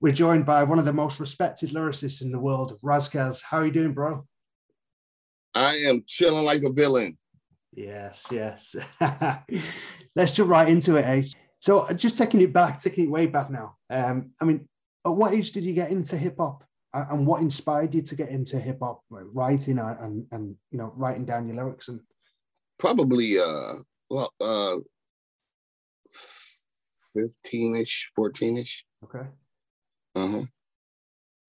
we're joined by one of the most respected lyricists in the world, Ras Kass. How are you doing, bro? I am chilling like a villain. Yes, yes. Let's jump right into it, eh? So, just taking it back, taking it way back now. Um, I mean, at what age did you get into hip hop, and what inspired you to get into hip hop, writing and, and and you know writing down your lyrics and? Probably, uh, well, uh, fifteen-ish, fourteen-ish. Okay. Huh.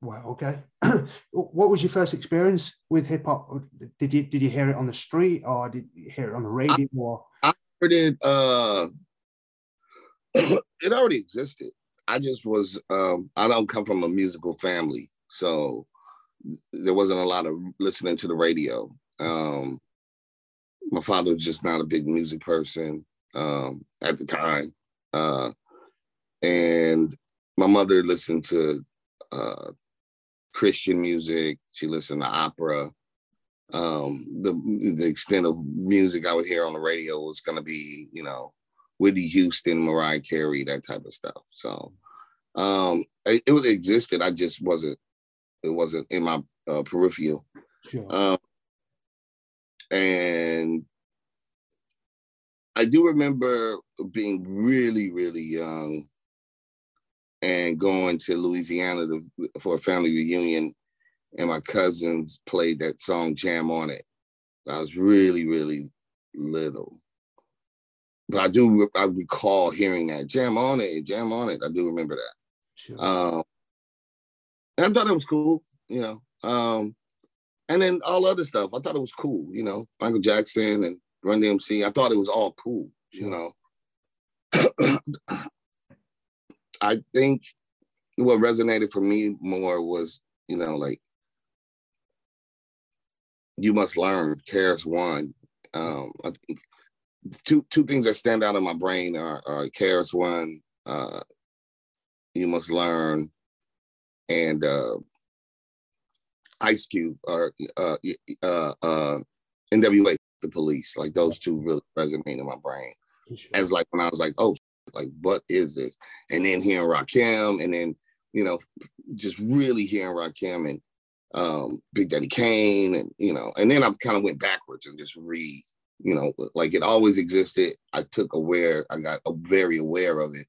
Wow. Okay. what was your first experience with hip hop? Did you did you hear it on the street or did you hear it on the radio? I, or? I heard it. Uh, it already existed. I just was. Um, I don't come from a musical family, so there wasn't a lot of listening to the radio. Um, my father was just not a big music person um, at the time, uh, and my mother listened to uh, Christian music. She listened to opera. Um, the the extent of music I would hear on the radio was going to be, you know, Whitney Houston, Mariah Carey, that type of stuff. So um, it, it was it existed. I just wasn't. It wasn't in my uh, peripheral. Sure. Um, and I do remember being really, really young and going to Louisiana to, for a family reunion, and my cousins played that song "Jam on It." I was really, really little, but I do I recall hearing that "Jam on It," "Jam on It." I do remember that. Sure. Um, I thought it was cool, you know. Um, and then all other stuff, I thought it was cool, you know. Michael Jackson and Run DMC, I thought it was all cool, you know. I think what resonated for me more was, you know, like you must learn. KRS One. Um, I think two two things that stand out in my brain are, are KRS One. Uh, you must learn, and uh, Ice Cube or uh, uh, uh, NWA, the police. Like those two really resonate in my brain. Sure. As like when I was like, oh, like what is this? And then hearing Rakim, and then you know, just really hearing Rakim and um, Big Daddy Kane, and you know, and then I kind of went backwards and just read, you know, like it always existed. I took aware, I got very aware of it,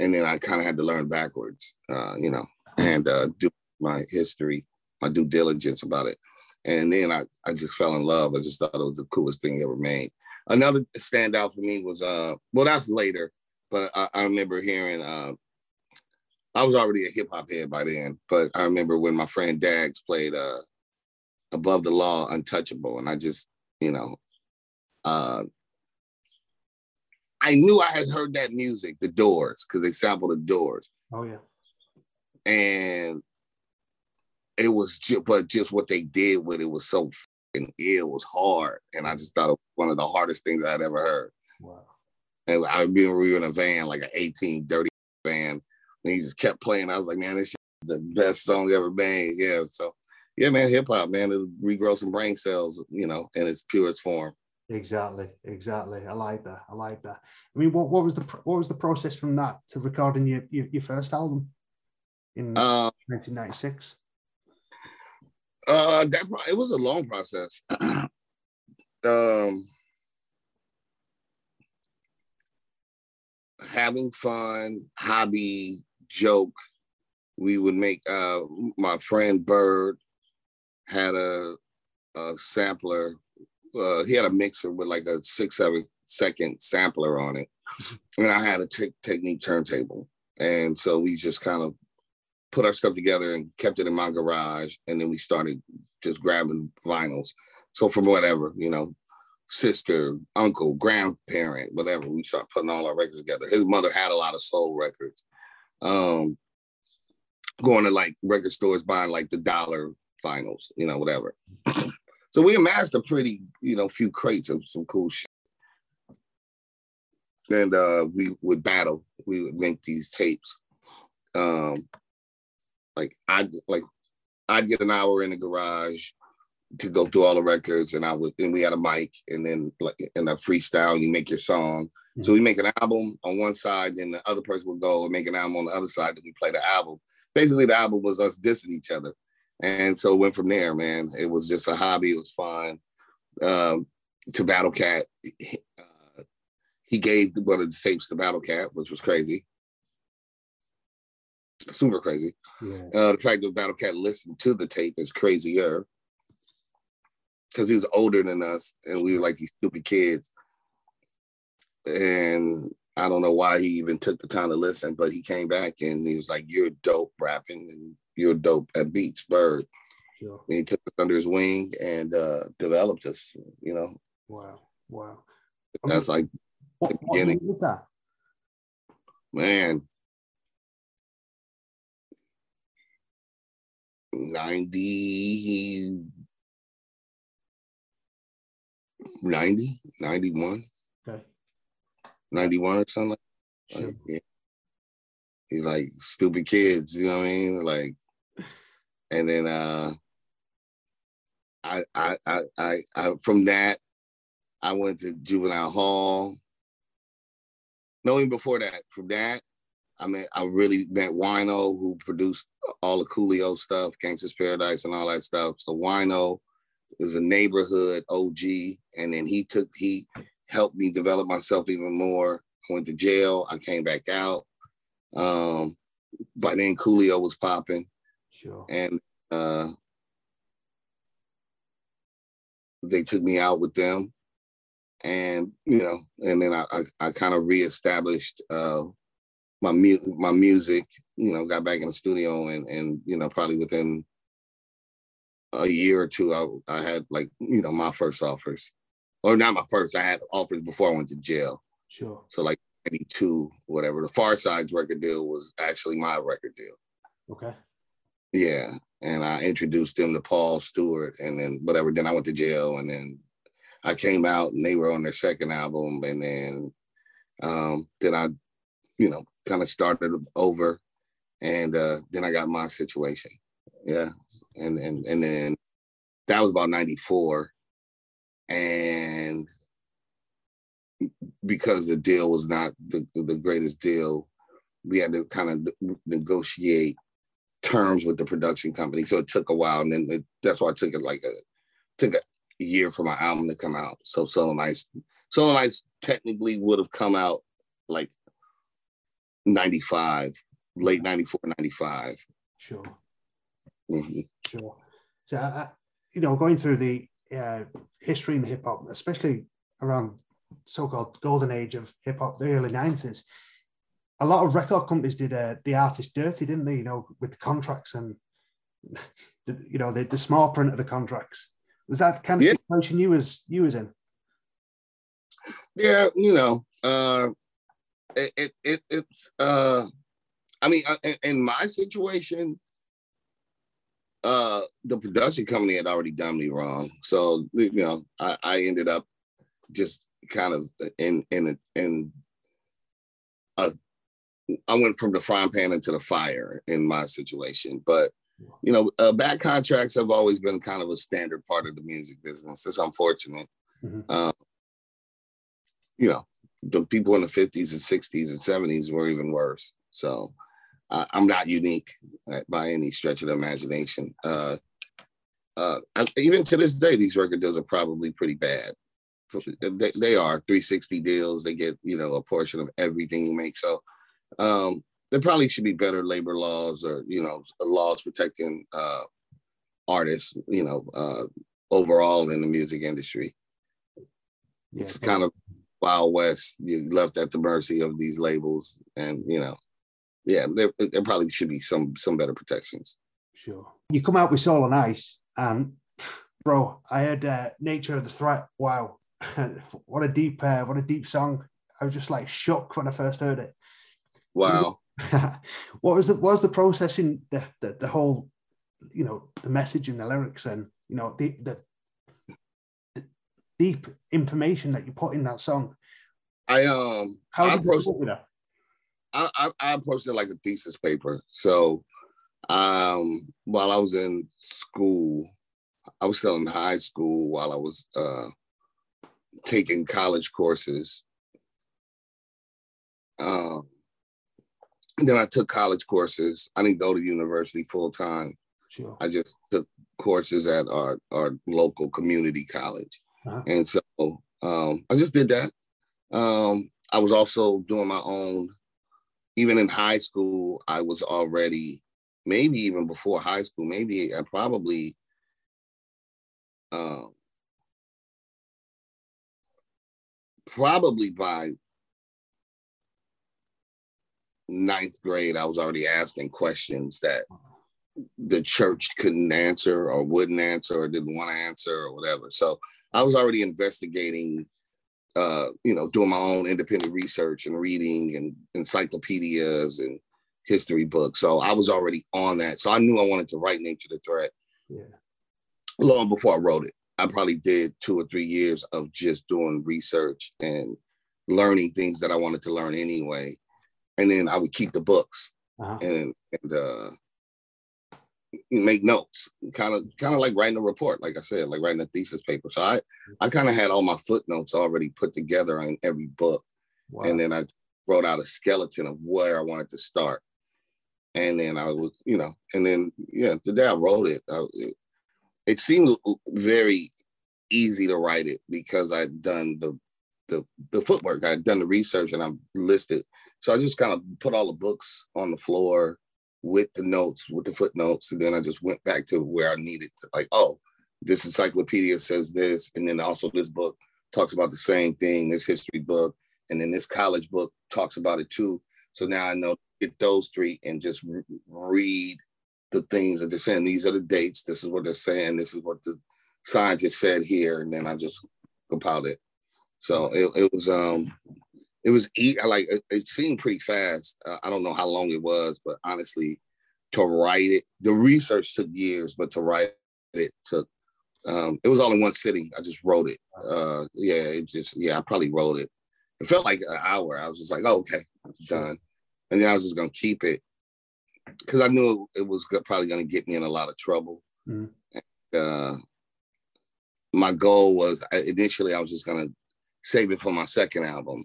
and then I kind of had to learn backwards, uh, you know, and uh, do my history, my due diligence about it, and then I I just fell in love. I just thought it was the coolest thing ever made. Another standout for me was uh, well, that's later, but I, I remember hearing uh, I was already a hip hop head by then, but I remember when my friend Dags played uh, Above the Law Untouchable, and I just, you know, uh, I knew I had heard that music, The Doors, because they sampled The Doors. Oh yeah. And it was just, but just what they did with it was so fucking ill, was hard, and I just thought it was one of the hardest things I'd ever heard. Wow. And I remember we were in a van, like an 18 dirty van, and he just kept playing. I was like, man, this is the best song ever made. Yeah. So yeah, man, hip hop, man, it'll regrow some brain cells, you know, in its purest form. Exactly, exactly. I like that. I like that. I mean, what, what was the what was the process from that to recording your your, your first album in uh, 1996? Uh, that it was a long process. um, having fun, hobby, joke. We would make. Uh, my friend Bird had a, a sampler. Uh, he had a mixer with like a six, seven second sampler on it, and I had a t- technique turntable, and so we just kind of put our stuff together and kept it in my garage, and then we started just grabbing vinyls. So from whatever, you know, sister, uncle, grandparent, whatever. We start putting all our records together. His mother had a lot of soul records. Um, going to like record stores buying like the dollar finals, you know, whatever. so we amassed a pretty, you know, few crates of some cool shit. And uh, we would battle. We would make these tapes. Um, like I like I'd get an hour in the garage to go through all the records and I would and we had a mic and then like in a freestyle you make your song. Mm-hmm. So we make an album on one side, then the other person would go and make an album on the other side, then we play the album. basically the album was us dissing each other. And so it went from there, man. It was just a hobby. It was fun. Um, to Battle Cat, uh, he gave one of the tapes to Battle Cat, which was crazy. Super crazy. Yeah. Uh, the fact that Battle Cat listened to the tape is crazier because he was older than us and we were like these stupid kids. And I don't know why he even took the time to listen, but he came back and he was like, You're dope rapping and you're dope at Beats Bird. Sure. And he took us under his wing and uh, developed us, you know. Wow. Wow. That's like what, the beginning. What that? Man. 90 90 91 okay 91 or something like, sure. like yeah he's like stupid kids you know what i mean like and then uh I, I I I I from that I went to juvenile hall. Knowing before that, from that, I mean I really met Wino who produced all the Coolio stuff, Gangsta's Paradise and all that stuff. So Wino is a neighborhood OG, and then he took he helped me develop myself even more. I went to jail, I came back out. Um, by then Coolio was popping. Sure. And uh, they took me out with them, and you know, and then I I, I kind of reestablished uh, my mu- my music. You know, got back in the studio, and and you know, probably within a year or two, I I had like you know my first offers, or not my first. I had offers before I went to jail. Sure. So like 92, whatever. The Pharcyde's record deal was actually my record deal. Okay. Yeah. And I introduced them to Paul Stewart and then whatever. Then I went to jail and then I came out and they were on their second album. And then um, then I, you know, kind of started over. And uh, then I got my situation. Yeah. And and and then that was about 94. And because the deal was not the, the greatest deal, we had to kind of negotiate terms with the production company. So it took a while, and then it, that's why I took it like a took a year for my album to come out. So Soul on Ice, Solo Nights technically would have come out like 95, late 94, 95. Sure. Mm-hmm. Sure. So, uh, you know, going through the uh, history in hip hop, especially around so-called golden age of hip hop, the early 90s, a lot of record companies did uh, the artist dirty, didn't they? You know, with the contracts and the, you know the, the small print of the contracts. Was that kind of yeah. situation you was you was in? Yeah, you know, uh, it, it, it it's uh, I mean, uh, in my situation, uh, the production company had already done me wrong, so you know, I, I ended up just kind of in in a, in a I went from the frying pan into the fire in my situation. But you know, uh, bad contracts have always been kind of a standard part of the music business. It's unfortunate. Mm-hmm. Um, you know, the people in the 50s and 60s and 70s were even worse. So uh, I'm not unique by any stretch of the imagination. Uh, uh, even to this day, these record deals are probably pretty bad. They, they are 360 deals. They get you know a portion of everything you make. So um, there probably should be better labor laws or you know laws protecting uh, artists. You know, uh, overall in the music industry. Yeah, it's kind of wild west. You're left at the mercy of these labels, and you know, yeah, there, there probably should be some some better protections. Sure. You come out with Soul on Ice, and bro, I heard uh, Nature of the Threat. Wow, what a deep, uh, what a deep song. I was just like shook when I first heard it. Wow. what was the what was the process in the, the, the whole, you know, the message and the lyrics and you know the, the the deep information that you put in that song? I um how did I approached it, I, I, I approached it like a thesis paper. So um while I was in school, I was still in high school while I was uh taking college courses. Um then I took college courses. I didn't go to university full time. Sure. I just took courses at our, our local community college. Uh-huh. And so um, I just did that. Um, I was also doing my own, even in high school, I was already, maybe even before high school, maybe I probably, um, probably by ninth grade, I was already asking questions that the church couldn't answer or wouldn't answer or didn't want to answer or whatever. So I was already investigating, uh, you know, doing my own independent research and reading and encyclopedias and history books. So I was already on that. So I knew I wanted to write Nature the Threat Yeah. long before I wrote it. I probably did two or three years of just doing research and learning things that I wanted to learn anyway. And then I would keep the books Uh-huh. and and uh make notes kind of kind of like writing a report like i said like writing a thesis paper. So i i kind of had all my footnotes already put together in every book. Wow. and then i wrote out a skeleton of where i wanted to start. And then i was you know and then yeah the day i wrote it I, it, it seemed very easy to write it because i'd done the the the footwork. I'd done the research and i'm listed. So i just kind of put all the books on the floor with the notes, with the footnotes, and then I just went back to where I needed to, like, oh, this encyclopedia says this, and then also this book talks about the same thing, this history book, and then this college book talks about it too. So now I know get those three and just re- read the things that they're saying. These are the dates. This is what they're saying. This is what the scientist said here, and then I just compiled it. So it, it was um it was e- I like it, it seemed pretty fast. Uh, I don't know how long it was, but honestly, to write it, the research took years, but to write it took. Um, it was all in one sitting. I just wrote it. Uh, yeah, it just yeah, I probably wrote it. It felt like an hour. I was just like, oh, okay, it's done, and then I was just gonna keep it because I knew it was probably gonna get me in a lot of trouble. Mhm. Uh, my goal was initially I was just gonna save it for my second album.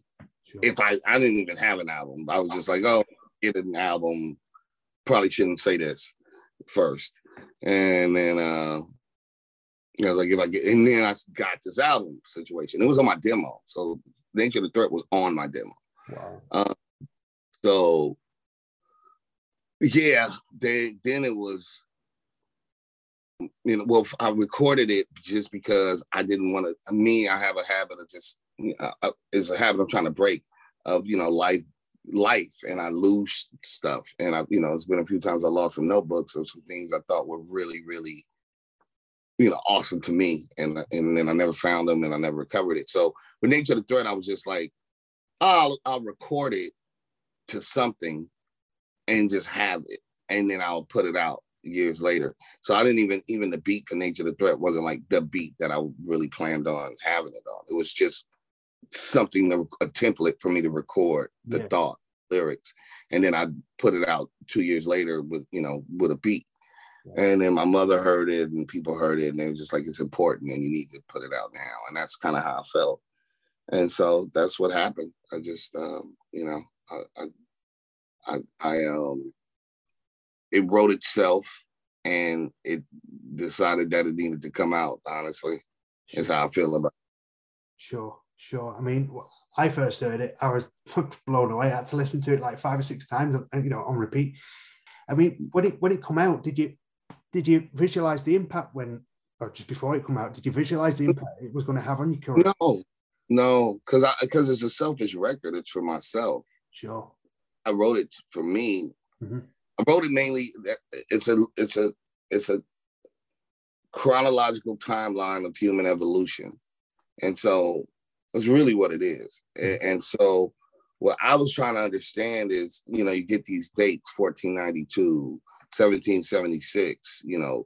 If I I didn't even have an album. I was just like, oh, get an album. Probably shouldn't say this first. And then uh I was like, if I get and then I got this album situation. It was on my demo. So of the Threat was on my demo. wow. So yeah, they, then it was you know, well, I recorded it just because I didn't want to. Me, I have a habit of just uh, it's a habit I'm trying to break of you know life, life, and I lose stuff. And I, you know, it's been a few times I lost some notebooks or some things I thought were really, really, you know, awesome to me, and and then I never found them and I never recovered it. So with Nature of the Threat, I was just like, I'll I'll record it to something and just have it, and then I'll put it out years later. So I didn't even even the beat for Nature the Threat wasn't like the beat that I really planned on having it on. It was just something to, a template for me to record the Yeah. thought lyrics, and then I put it out two years later with you know with a beat. Yeah. And then my mother heard it, and people heard it, and they were just like, "It's important, and you need to put it out now." And that's kind of how I felt. And so that's what happened. I just, um, you know, I, I, I, I um, it wrote itself and it decided that it needed to come out honestly is how i feel about it. Sure, sure. I mean, I first heard it, I was blown away. I had to listen to it like five or six times, and you know, on repeat. I mean, when it when it come out, did you did you visualize the impact when, or just before it come out, did you visualize the impact it was going to have on your career? no no because i because it's a selfish record it's for myself Sure. i wrote it for me Mhm. i wrote it mainly it's a it's a it's a chronological timeline of human evolution and so that's really what it is. A- and so what i was trying to understand is you know you get these dates 1492 1776 you know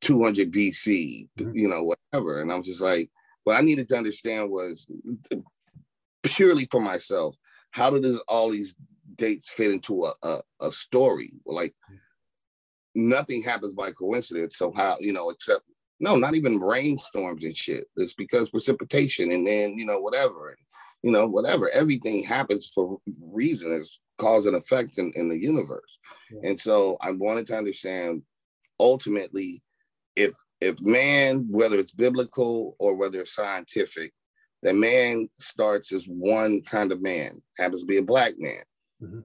200 bc Mhm. you know whatever. And i'm just like what i needed to understand was purely for myself how this, all these dates fit into a, a, a story? Like nothing happens by coincidence. So how you know except no not even rainstorms and shit it's because precipitation and then you know whatever and you know whatever everything happens for reason as cause and effect in, in the universe. Yeah. And so I wanted to understand ultimately if if man, whether it's biblical or whether it's scientific, that man starts as one kind of man, happens to be a black man. Mm-hmm.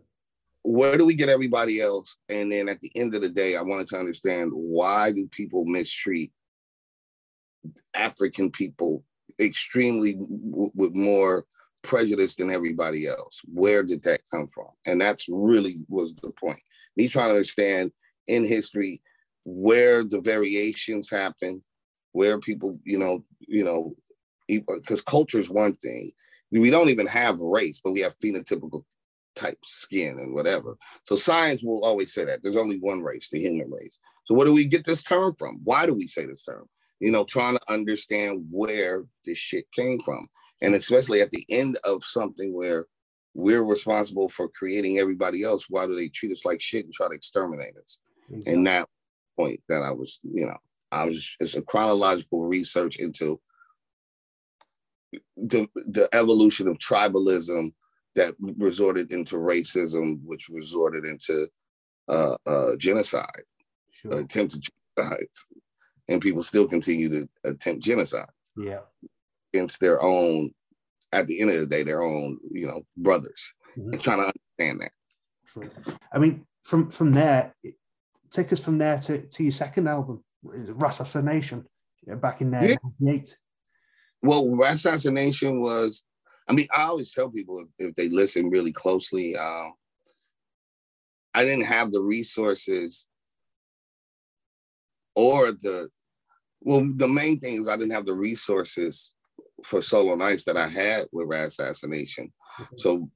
Where do we get everybody else? And then at the end of the day, I wanted to understand why do people mistreat African people extremely with more prejudice than everybody else. Where did that come from? And that's really was the point. Me trying to understand in history where the variations happen, where people, you know, you know, because culture is one thing. We don't even have race, but we have phenotypical type skin and whatever. So science will always say that there's only one race, the human race. So where do we get this term from? Why do we say this term? You know, trying to understand where this shit came from. And especially at the end of something where we're responsible for creating everybody else, why do they treat us like shit and try to exterminate us? Exactly. And that point that I was, you know, I was it's a chronological research into the the evolution of tribalism that resorted into racism, which resorted into uh, uh, genocide, sure. attempted genocides, and people still continue to attempt genocide. Yeah, against their own. At the end of the day, their own, you know, brothers, mm-hmm. and trying to understand that. True. I mean, from from there, take us from there to, to your second album, Rasassination, back in there, yeah. Well, Rasassination was I mean, I always tell people if, if they listen really closely, um, I didn't have the resources or the well, the main thing is I didn't have the resources for Soul on Ice that I had with Rasassination. Mm-hmm. So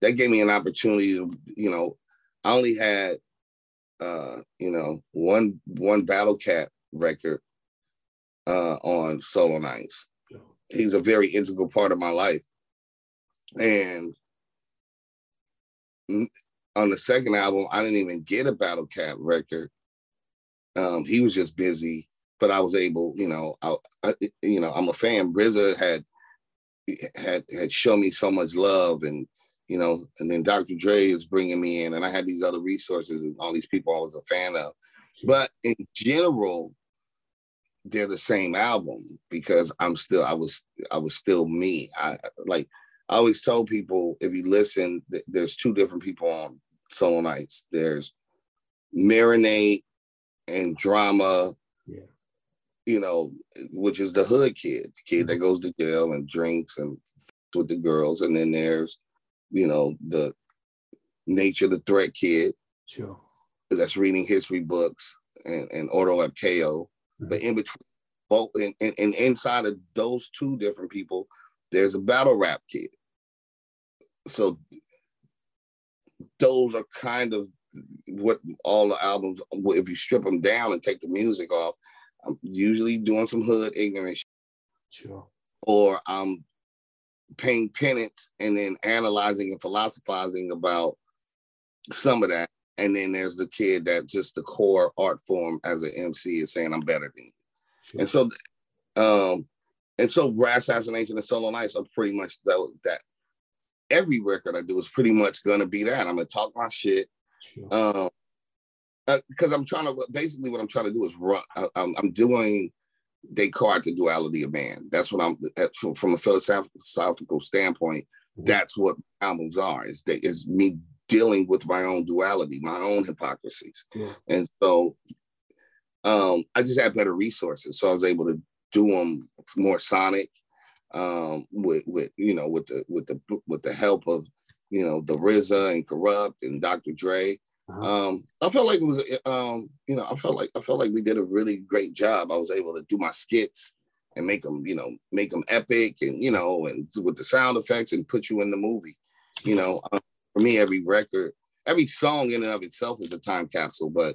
that gave me an opportunity to, you know, I only had uh, you know, one one Battle Cat record uh on Soul on Ice. He's a very integral part of my life. And on the second album, I didn't even get a Battle Cat record. Um, he was just busy, but I was able, you know, I, I you know, I'm a fan. RZA had had had shown me so much love, and you know, and then Dr. Dre is bringing me in, and I had these other resources and all these people I was a fan of. But in general, they're the same album because I'm still I was I was still me. I like I always tell people if you listen, there's two different people on Soul on Ice. There's Marinate and Drama. You know, which is the hood kid, the kid that goes to jail and drinks and with the girls. And then there's, you know, the nature the threat kid. Sure. That's reading history books and, and Ordo ab Chao. Mm-hmm. But in between both and, and, and inside of those two different people, there's a battle rap kid. So those are kind of what all the albums, if you strip them down and take the music off, I'm usually doing some hood ignorance. Sure. Or I'm paying penance and then analyzing and philosophizing about some of that. And then there's the kid that just the core art form as an MC is saying I'm better than you. Sure. And so um and so Rasassination and Soul on Ice are pretty much that, that every record I do is pretty much gonna be that. I'm gonna talk my shit. Sure. Um because uh, I'm trying to basically what I'm trying to do is run. I, am I'm doing Descartes the duality of man. That's what I'm from, from a philosophical standpoint. Mm-hmm. That's what albums are. Is they is me dealing with my own duality, my own hypocrisies, yeah. and so um, I just had better resources, so I was able to do them more sonic um, with with you know with the with the with the help of you know the RZA and Corrupt and Dr. Dre. Uh-huh. Um, I felt like it was um, you know I felt like I felt like we did a really great job. I was able to do my skits and make them you know make them epic and you know and with the sound effects and put you in the movie. You know, um, for me, every record, every song in and of itself is a time capsule, but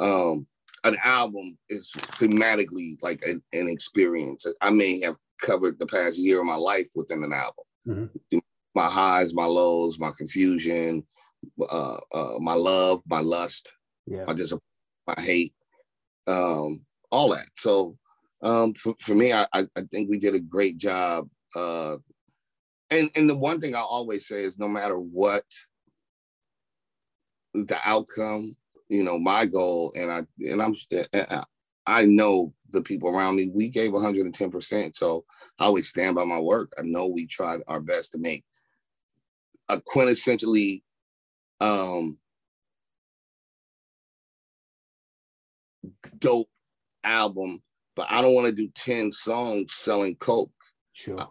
um, an album is thematically like a, an experience. I may have covered the past year of my life within an album. Mm-hmm. My highs, my lows, my confusion, uh, uh, my love, my lust, yeah. my dis- my hate, um, all that. So um, for, for me, I, I think we did a great job. Uh, and and the one thing I always say is, no matter what the outcome, you know, my goal, and I and I'm I know the people around me. We gave 110 percent, so I always stand by my work. I know we tried our best to make a quintessentially um dope album, but I don't want to do 10 songs selling coke. Sure.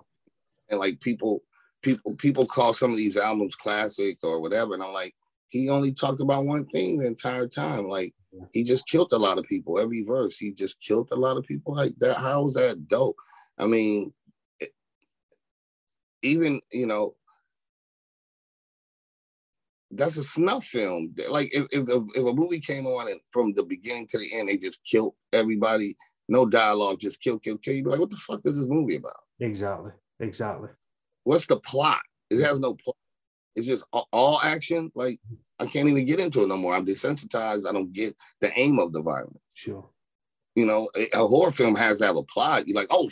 And like people, people, people call some of these albums classic or whatever. And I'm like, he only talked about one thing the entire time. Like he just killed a lot of people. Every verse, he just killed a lot of people like that. How is that dope? I mean, it, even, you know, that's a snuff film. Like if, if, if a movie came on and from the beginning to the end, they just killed everybody, no dialogue, just kill, kill, kill. You'd be like, what the fuck is this movie about? Exactly. Exactly. What's the plot? It has no plot. It's just all action. Like I can't even get into it no more. I'm desensitized. I don't get the aim of the violence. Sure. You know, a horror film has to have a plot. You're like, oh,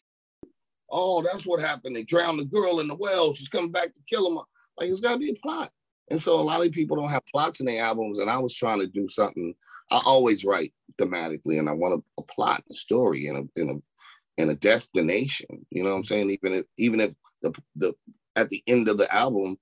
oh, that's what happened. They drowned the girl in the well. She's coming back to kill him. Like it's got to be a plot. And so a lot of people don't have plots in their albums. And I was trying to do something. I always write thematically, and I want a, a plot, a story, and a, and a and a destination. You know what I'm saying? Even if even if the the at the end of the album,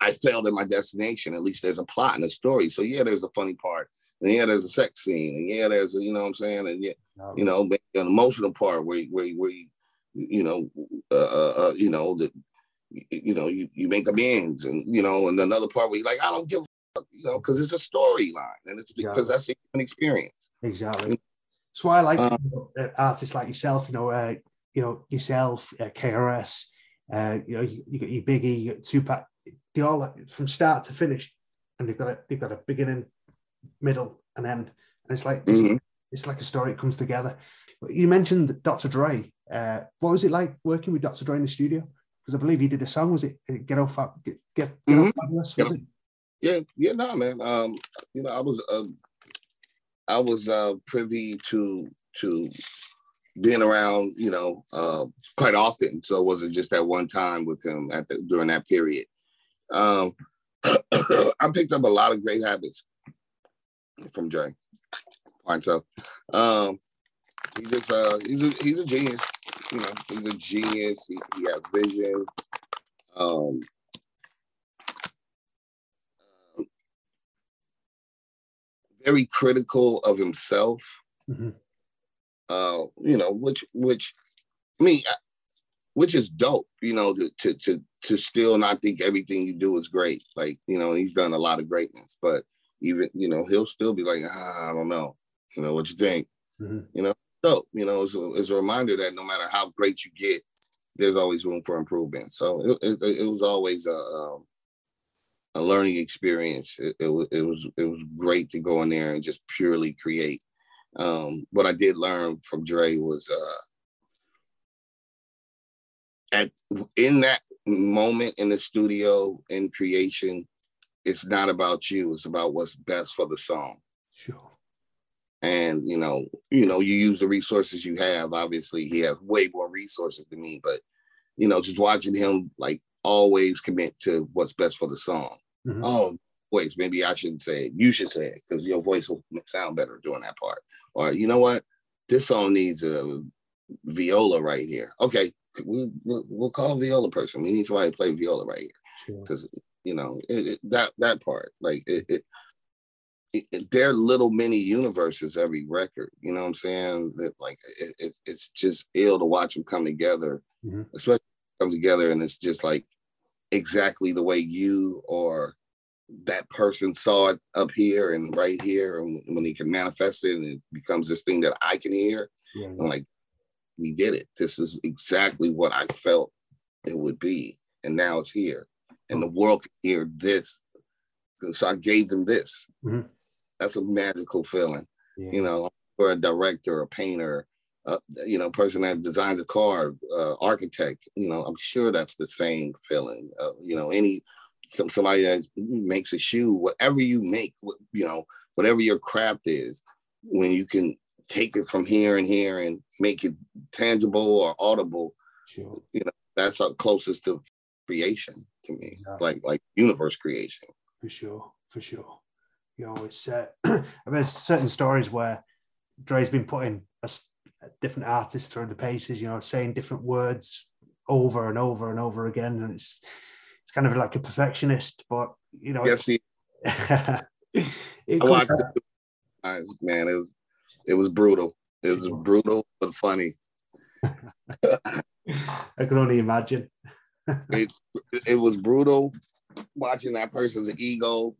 I failed at my destination. At least there's a plot and a story. So yeah, there's a funny part, and yeah, there's a sex scene, and yeah, there's a you know what I'm saying, and yeah, you know, an emotional part where where where you, you know, uh, uh, uh you know the you know, you, you make amends and, you know, and another part where you're like, I don't give a fuck, you know, because it's a storyline and it's because that's an experience. Exactly. That's why I like um, uh, artists like yourself, you know, uh, you know, yourself, uh, KRS, uh, you know, you, you got your Biggie, you got Tupac, they all from start to finish, and they've got a they've got a beginning, middle, and end, and it's like mm-hmm. it's like a story. It comes together. You mentioned Dr. Dre. Uh, what was it like working with Dr. Dre in the studio? Because I believe he did a song. Was it "Get Off Get Get, get mm-hmm. Off Fabulous"? Was it? Yeah, yeah, no, nah, man. Um, you know, I was uh, I was uh, privy to to being around, you know, uh, quite often. So it wasn't just that one time with him at the, during that period. Um, I picked up a lot of great habits from Jay. Fine, so um, he just uh, he's a he's a genius you know, he's a genius. He, he has vision. Um, very critical of himself. Mm-hmm. Uh, you know, which which I mean, which is dope. You know, to to to to still not think everything you do is great. Like you know, he's done a lot of greatness, but even you know, he'll still be like, ah, I don't know. You know what you think? Mm-hmm. You know, dope. You know, it's a, it's a reminder that no matter how great you get, there's always room for improvement. So it, it, it was always a um, a learning experience. It, it, was it was it was great to go in there and just purely create. Um, what I did learn from Dre was uh, at in that moment in the studio in creation, it's not about you. It's about what's best for the song. Sure and you know you know you use the resources you have. Obviously he has way more resources than me but you know just watching him like always commit to what's best for the song. Mm-hmm. oh voice maybe i shouldn't say it. You should say it because your voice will sound better doing that part. Or you know what? This song needs a viola right here. Okay we'll, we'll, we'll call a viola person. We need somebody to play viola right here. Because sure. you know it, it, that that part like it, it they're little mini universes every record you know what i'm saying? That like it, it, it's just ill to watch them come together mm-hmm. especially come together and it's just like exactly the way you or that person saw it up here and right here and when he can manifest it and it becomes this thing that i can hear yeah. i'm like we did it. This is exactly what i felt it would be and now it's here and the world can hear this. So i gave them this. Mm-hmm that's a magical feeling. Yeah. You know, for a director, a painter, uh, you know, person that designs a car, uh, architect. You know, I'm sure that's the same feeling. Uh, you know, any some, somebody that makes a shoe, whatever you make, you know, whatever your craft is, when you can take it from here and here and make it tangible or audible, sure. you know, that's our closest to creation to me, yeah. like like universe creation. For sure, for sure. You know, it's uh, heard certain stories where Dre's been putting a, a different artists through the paces. You know, saying different words over and over and over again, and it's it's kind of like a perfectionist. But you know, yes, he, it I watched it. Man, it was it was brutal. It was brutal but funny. I can only imagine. it's it was brutal watching that person's ego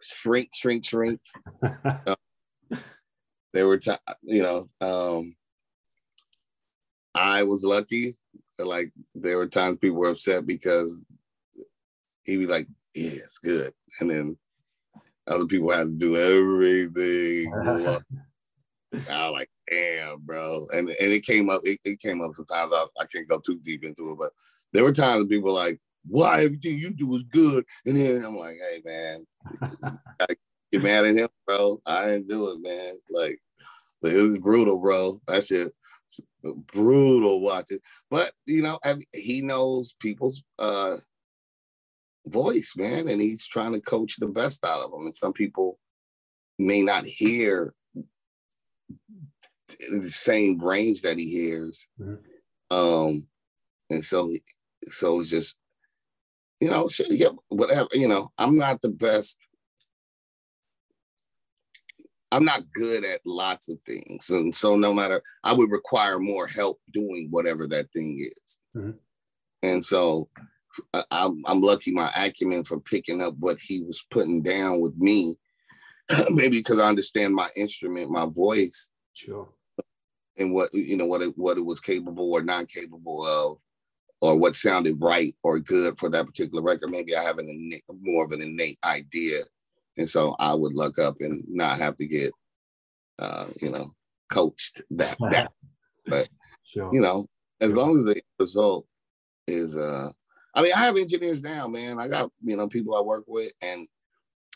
shrink, shrink, shrink. uh, there were, t- you know, um, I was lucky. Like there were times people were upset because he'd be like, "Yeah, it's good," and then other people had to do everything. I was like, damn, bro. And and it came up, it, it came up sometimes. I, I can't go too deep into it, but there were times people like, why everything you do is good. And then I'm like, hey man, I get mad at him, bro. I didn't do it, man. Like, it was brutal, bro. That shit brutal watching. But you know, he knows people's uh voice, man, and he's trying to coach the best out of them. And some people may not hear the same range that he hears. Mm-hmm. Um, and so so it's just you know, yeah, whatever, you know, I'm not the best. I'm not good at lots of things. And so no matter I would require more help doing whatever that thing is. Mm-hmm. And so I'm, I'm lucky my acumen for picking up what he was putting down with me, maybe because I understand my instrument, my voice. Sure. And what you know, what it what it was capable or not capable of, or what sounded right or good for that particular record. Maybe I have an innate, more of an innate idea, and so I would look up and not have to get, uh, you know, coached that that. But sure. you know, as long as the result is uh I mean, I have engineers now, man. I got, you know, people I work with and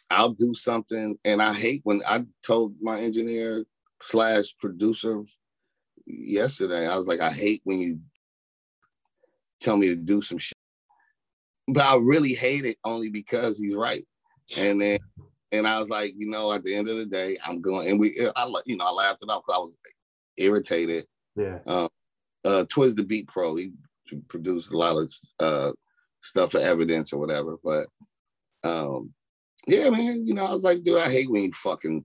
I'll do something. And I hate when I told my engineer slash producer yesterday, I was like, I hate when you tell me to do some shit. But I really hate it only because he's right. And then, and I was like, you know, at the end of the day, I'm going, and we, I, you know, I laughed it off because I was irritated. Yeah. Um, uh, Twiz the Beat Pro, he produced a lot of uh, stuff for Evidence or whatever. But um, yeah, man, you know, I was like, dude, I hate when you fucking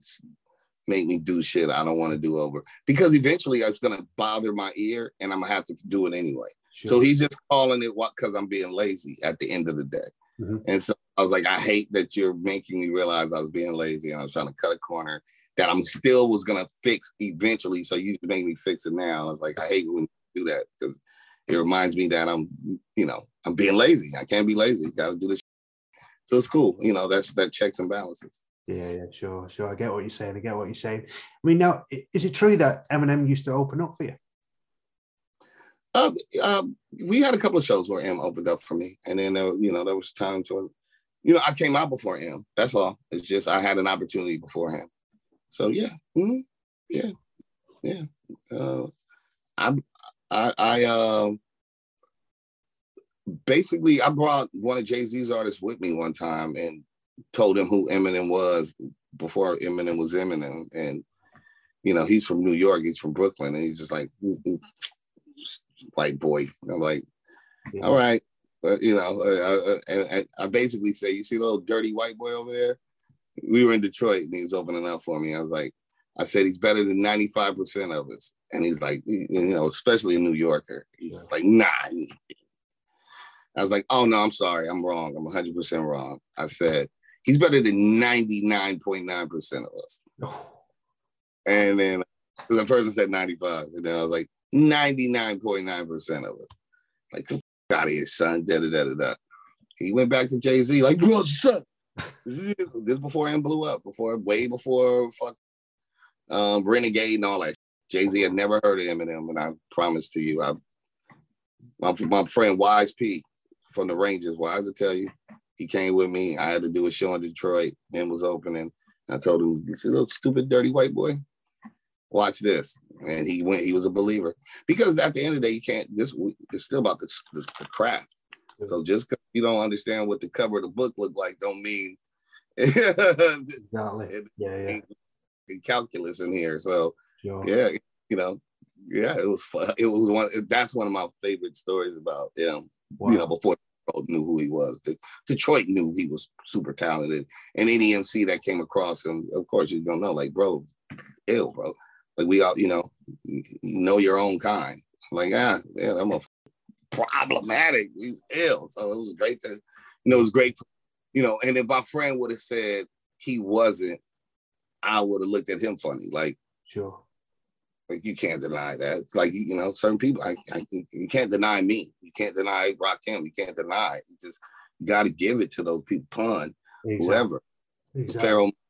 make me do shit I don't want to do over because eventually it's gonna bother my ear and I'm gonna have to do it anyway. Sure. So he's just calling it what because I'm being lazy at the end of the day. Mm-hmm. And so I was like, I hate that you're making me realize I was being lazy and I was trying to cut a corner that I'm still was gonna fix eventually. So you make me fix it now. I was like, I hate when you do that because it reminds me that I'm, you know, I'm being lazy. I can't be lazy. Got to do this. So it's cool. You know, that's that checks and balances. Yeah, yeah, sure, sure. I get what you're saying. I get what you're saying. I mean, now, is it true that Eminem used to open up for you? Uh, uh, we had a couple of shows where M opened up for me, and then there, you know, there was times when, you know, I came out before M. That's all. It's just I had an opportunity before him. So yeah, mm-hmm. yeah, yeah. Uh, I I, I uh, basically I brought one of Jay Z's artists with me one time and told him who Eminem was before Eminem was Eminem, and you know he's from New York, he's from Brooklyn, and he's just like white boy. I'm like, yeah. all right, but you know, and I, I basically say, you see the little dirty white boy over there? We were in Detroit, and he was opening up for me. I was like, I said he's better than 95% of us. And he's like, you know, especially a New Yorker. He's yeah. like, nah. I was like, oh no, I'm sorry. I'm wrong. I'm 100% wrong. I said, he's better than 99.9% of us. and then the person said 95. And then I was like, 99.9% of us. Like, out of son. Da, da, da, da, da. He went back to Jay Z, like, bro, son. This before him blew up, before way before fuck um, Renegade and all that. Jay Z had never heard of Eminem, and I promise to you, I my, my friend Wise P from the Rangers, Wise to tell you, he came with me. I had to do a show in Detroit and was opening. I told him, "You see, little stupid, dirty white boy, watch this." And he went. He was a believer because at the end of the day, you can't. This it's still about the, the, the craft. So just because you don't understand what the cover of the book looked like, don't mean exactly. yeah, yeah. calculus in here. So sure. yeah, you know, yeah, it was fun. It was one. That's one of my favorite stories about him. Wow. You know, before knew who he was. The, Detroit knew he was super talented, and any MC that came across him, of course, you don't know, like, bro, ill, bro. Like we all, you know, know your own kind. like, ah, yeah, I'm a problematic. He's ill. So it was great to, you know, it was great, for, you know. And if my friend would have said he wasn't, I would have looked at him funny. Like, sure. Like you can't deny that. It's like you know, certain people, I, I, you can't deny me. You can't deny Rakim. You can't deny. You just got to give it to those people. Pun, exactly. whoever, exactly. Pharoahe, you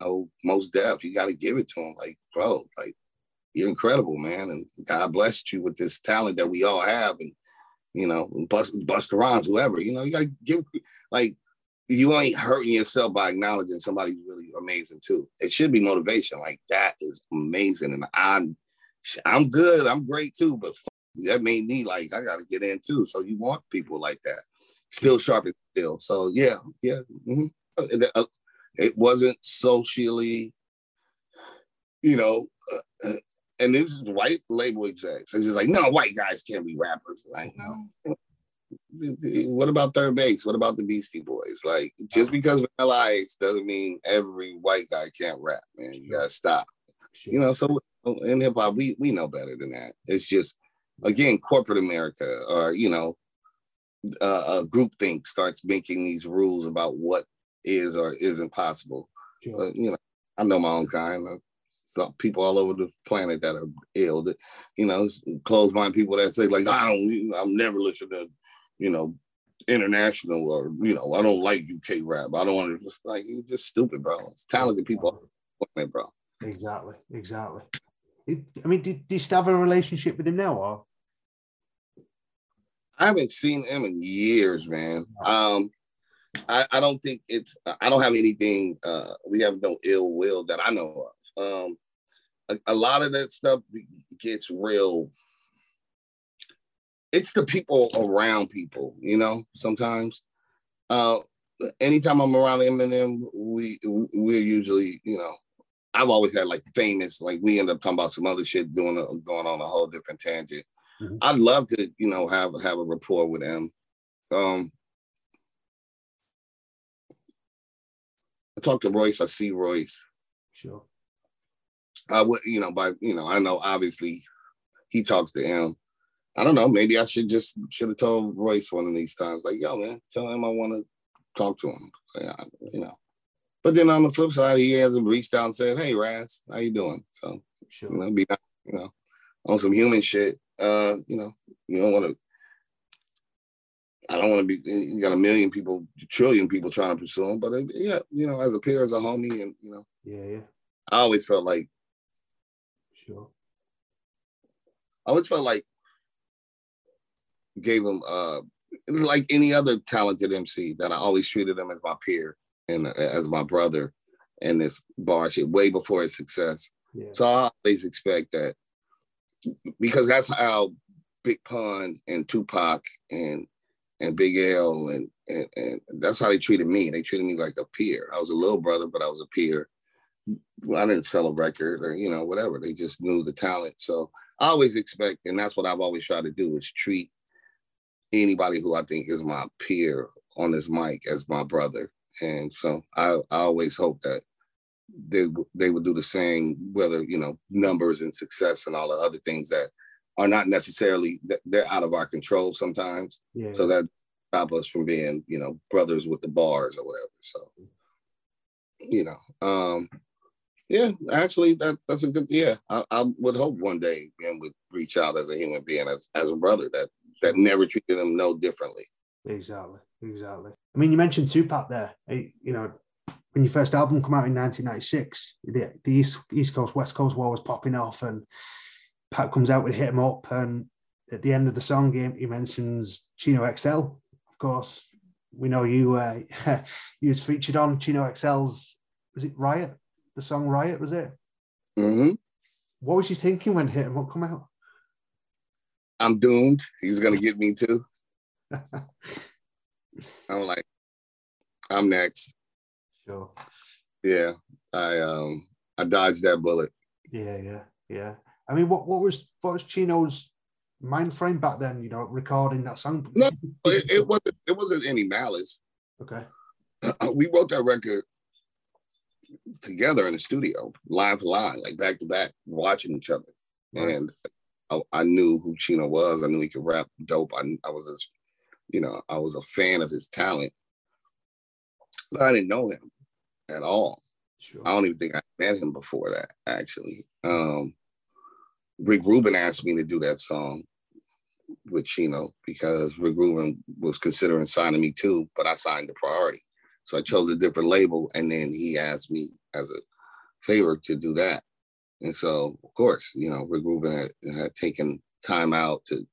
know, Mos Def. You got to give it to him. Like, bro, like you're incredible, man, and God blessed you with this talent that we all have, and you know, bust Busta Rhymes, whoever. You know, you got to give like you ain't hurting yourself by acknowledging somebody's really amazing too. It should be motivation. Like that is amazing, and I'm I'm good. I'm great too, but that made me like I got to get in too. So you want people like that, still sharp and still. So yeah, yeah. Mm-hmm. It wasn't socially, you know. Uh, and this is white label execs. It's just like, no, white guys can't be rappers. Like, no, what about 3rd Bass? What about the Beastie Boys? Like, just because Vanilla Ice doesn't mean every white guy can't rap, man. You gotta stop. You know, so in hip hop, we we know better than that. It's just again, corporate America, or you know, uh, a group think starts making these rules about what is or isn't possible. Sure. But, you know, I know my own kind. Some people all over the planet that are ill. That you know, closed mind people that say like, I don't, I'm never listening to you know, international or you know, I don't like UK rap. I don't want to just like you just stupid, bro. It's talented people, bro. Exactly, exactly. It, I mean, did, did you still have a relationship with him now, or? I haven't seen him in years, man. Um, I, I don't think it's. I don't have anything. Uh, we have no ill will that I know of. Um, a, a lot of that stuff gets real it's the people around people, you know, sometimes. Uh anytime I'm around Eminem, we we're usually, you know, I've always had like famous, like we end up talking about some other shit doing a, going on a whole different tangent. Mm-hmm. I'd love to, you know, have have a rapport with him. Um I talk to Royce, I see Royce. Sure. I would, you know, by you know, I know obviously he talks to him. I don't know. Maybe I should just should have told Royce one of these times, like, yo, man, tell him I want to talk to him. Yeah, You know. But then on the flip side, he hasn't reached out and said, "Hey, Ras, how you doing?" So, sure. you know, be you know, on some human shit. Uh, you know, you don't want to. I don't want to be. You got a million people, trillion people trying to pursue him, but uh, yeah, you know, as a peer, as a homie, and you know, yeah, yeah. I always felt like, sure. I always felt like gave him uh it was like any other talented MC that I always treated him as my peer and uh, as my brother in this bar shit way before his success. Yeah. So I always expect that because that's how Big Pun and Tupac and and Big L and, and and that's how they treated me. They treated me like a peer. I was a little brother, but I was a peer. I didn't sell a record or you know whatever. They just knew the talent. So I always expect, and that's what I've always tried to do is treat anybody who I think is my peer on this mic as my brother. And so I, I always hope that they they would do the same, whether you know numbers and success and all the other things that are not necessarily they're out of our control sometimes. Yeah. So that stop us from being you know brothers with the bars or whatever. So you know, um, yeah, actually that that's a good yeah. I, I would hope one day Ben would reach out as a human being as as a brother that that never treated them no differently. Exactly, exactly. I mean, you mentioned Tupac there. You know, when your first album come out in 1996, the, the East, East Coast West Coast war was popping off, and Pac comes out with "Hit 'Em Up," and at the end of the song, he, he mentions Chino XL. Of course, we know you. Uh, you was featured on Chino XL's. Was it Riot? The song Riot was it? Mm-hmm. What was you thinking when "Hit 'Em Up" come out? I'm doomed. He's gonna get me too. I'm like, I'm next. Sure. Yeah, I um I dodged that bullet. Yeah, yeah, yeah. I mean, what what was what was Chino's mind frame back then? You know, recording that song. No, it, it wasn't. It wasn't any malice. Okay. We wrote that record together in the studio, line to line, like back to back, watching each other. And I, I knew who Chino was. I knew he could rap dope. I, I was, as, you know, I was a fan of his talent. But I didn't know him at all. Sure. I don't even think I met him before that, actually. Um, Rick Rubin asked me to do that song with Chino because Rick Rubin was considering signing me too, but I signed the priority. So I chose a different label, and then he asked me as a favor to do that. And so, of course, you know, Rick Rubin had, had taken time out to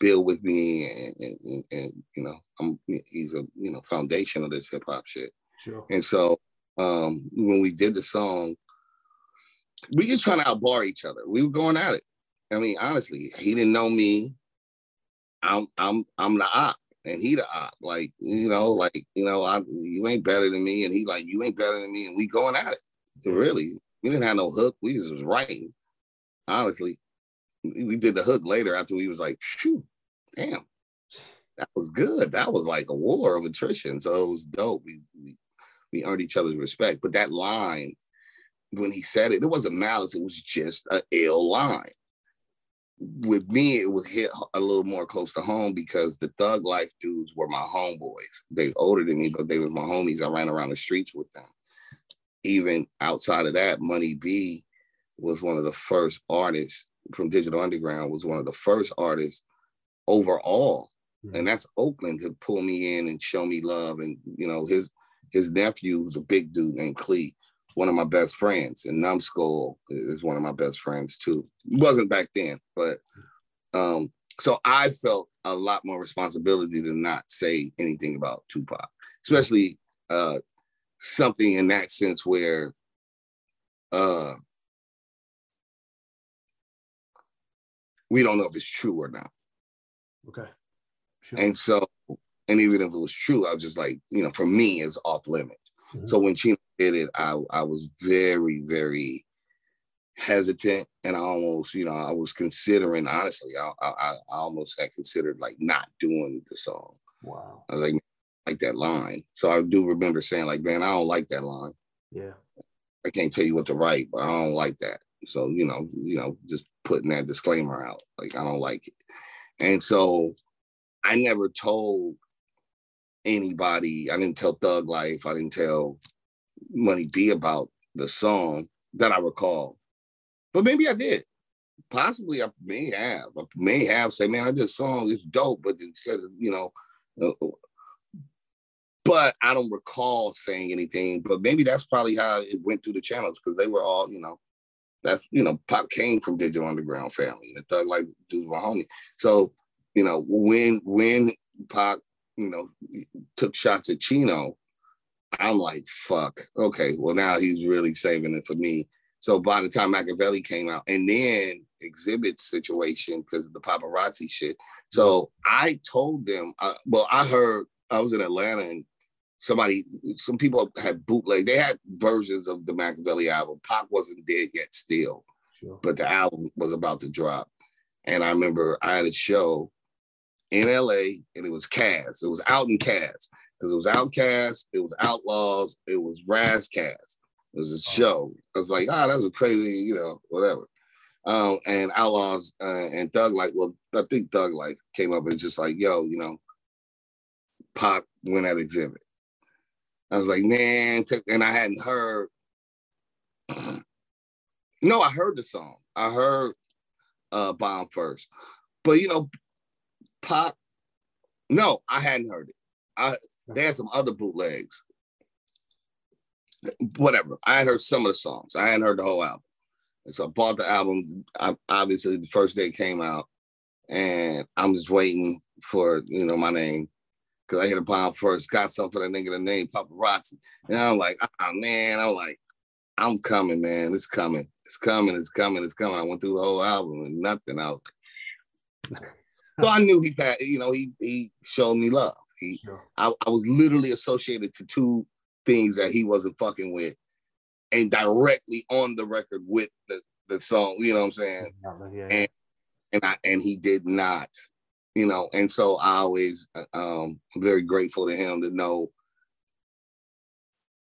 build with me, and, and, and, and you know, I'm he's a you know foundation of this hip hop shit. Sure. And so um, when we did the song, we just trying to outbar each other. We were going at it. I mean, honestly, he didn't know me. I'm I'm I'm the op, and he the op. Like you know, like you know, I you ain't better than me, and he like you ain't better than me, and we going at it. So really, we didn't have no hook. We just was writing. Honestly, we did the hook later after we was like, phew, damn, that was good. That was like a war of attrition. So it was dope. We we, we earned each other's respect. But that line, when he said it, it wasn't malice. It was just a ill line. With me, it was hit a little more close to home because the thug life dudes were my homeboys. They older than me, but they were my homies. I ran around the streets with them. Even outside of that, Money B was one of the first artists from Digital Underground. Was one of the first artists overall, hmm. and that's Oakland to pull me in and show me love. And you know his his nephew was a big dude named Clee, one of my best friends, and Numbskull is one of my best friends too. It wasn't back then, but um, so I felt a lot more responsibility to not say anything about Tupac, especially uh, something in that sense where uh, we don't know if it's true or not. Okay. Sure. And so, and even if it was true, I was just like, you know, for me, it's off limits. Mhm. So when Chino did it, I I was very, very hesitant, and I almost, you know, I was considering honestly, I I, I almost had considered like not doing the song. wow. I was like, like that line. So I do remember saying like, man, I don't like that line. Yeah. I can't tell you what to write, but I don't like that. So you know, you know, just putting that disclaimer out, like I don't like it. And so I never told anybody. I didn't tell Thug Life. I didn't tell Money B about the song that I recall. But maybe I did. Possibly I may have. I may have say, man, I did a song. It's dope, but instead of you know. Uh, but I don't recall saying anything. But maybe that's probably how it went through the channels because they were all, you know, that's you know, Pac came from Digital Underground family. The Thug Life dudes were homie. So you know, when when Pac, you know, took shots at Chino, I'm like, fuck. Okay, well now he's really saving it for me. So by the time Makaveli came out, and then Xzibit situation because of the paparazzi shit. So I told them, uh, well, I heard I was in Atlanta and somebody, some people had bootleg. They had versions of the Makaveli album. Pac wasn't dead yet, still Sure. but the album was about to drop. And I remember I had a show in LA and it was Cast. It was out in Cast because it was Outcast, it was Outlaws, it was Ras Kass. It was a show. I was like, ah, that was a crazy, you know, whatever. Um, and Outlaws uh, and Thug Life, well, I think Thug Life came up and just like, yo, you know, Pac went at Xzibit. I was like, man, and I hadn't heard. no, I heard the song. I heard uh Bomb first, but you know, Pac. No, I hadn't heard it. I they had some other bootlegs. Whatever. I had heard some of the songs. I hadn't heard the whole album. And so I bought the album. Obviously, the first day it came out, and I'm just waiting for you know my name because I hit a bomb first. Got something for that nigga the name Paparazzi, and I'm like, ah man, I'm like, I'm coming, man. It's coming. It's coming. It's coming. It's coming. I went through the whole album and nothing. I was like, so I knew he, you know, he he showed me love. He, Sure. I, I was literally associated to two things that he wasn't fucking with and directly on the record with the, the song, you know what I'm saying? Yeah. And and I and he did not, you know, and so I always um I'm very grateful to him to know,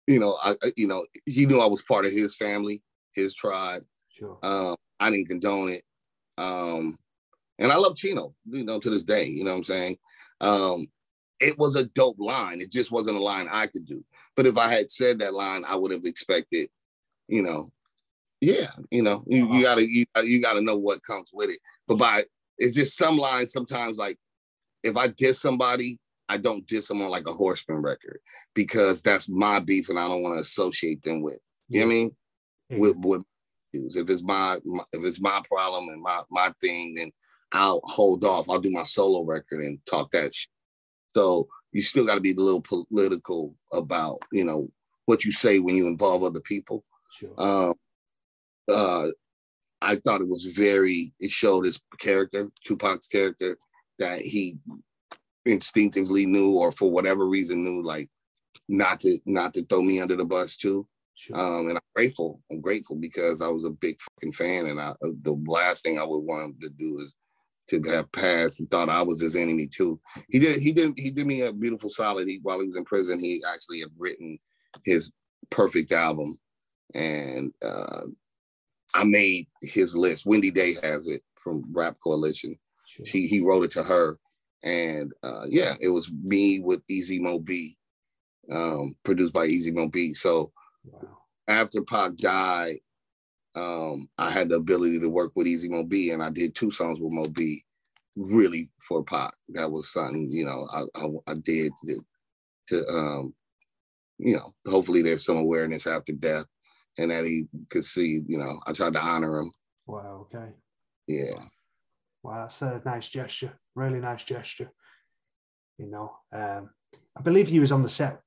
you know, I you know, he knew I was part of his family, his tribe. Sure. Um, I didn't condone it. Um, and I love Chino, you know, to this day, you know what I'm saying? Um, it was a dope line. It just wasn't a line I could do. But if I had said that line, I would have expected, you know, yeah, you know, you, you uh-huh. gotta you, you gotta know what comes with it. But by it's just some lines sometimes like if I diss somebody, I don't diss them on like a horseman record because that's my beef and I don't want to associate them with. You know what I mean? Mm-hmm. With with if it's my, my if it's my problem and my my thing, then I'll hold off. I'll do my solo record and talk that shit. So you still got to be a little political about, you know, what you say when you involve other people. Sure. Um, uh, I thought it was very, it showed his character, Tupac's character, that he instinctively knew or for whatever reason knew like not to not to throw me under the bus too. Sure. Um, and I'm grateful. I'm grateful because I was a big fucking fan, and I, the last thing I would want him to do is to have passed and thought I was his enemy too. He did he did he did me a beautiful solid. He, while he was in prison, he actually had written his perfect album, and uh, I made his list. Wendy Day has it from Rap Coalition. Sure. She he wrote it to her, and uh, yeah, it was me with Easy Mo Bee, um, produced by Easy Mo Bee. So wow. after Pac died, um, I had the ability to work with Easy Mo Bee, and I did two songs with Mo Bee, really for Pac. That was something you know I I, I did to, to um, you know hopefully there's some awareness after death, and that he could see you know I tried to honor him. Wow. Okay. Yeah. Wow, that's a nice gesture. Really nice gesture. You know, um, I believe he was on the set.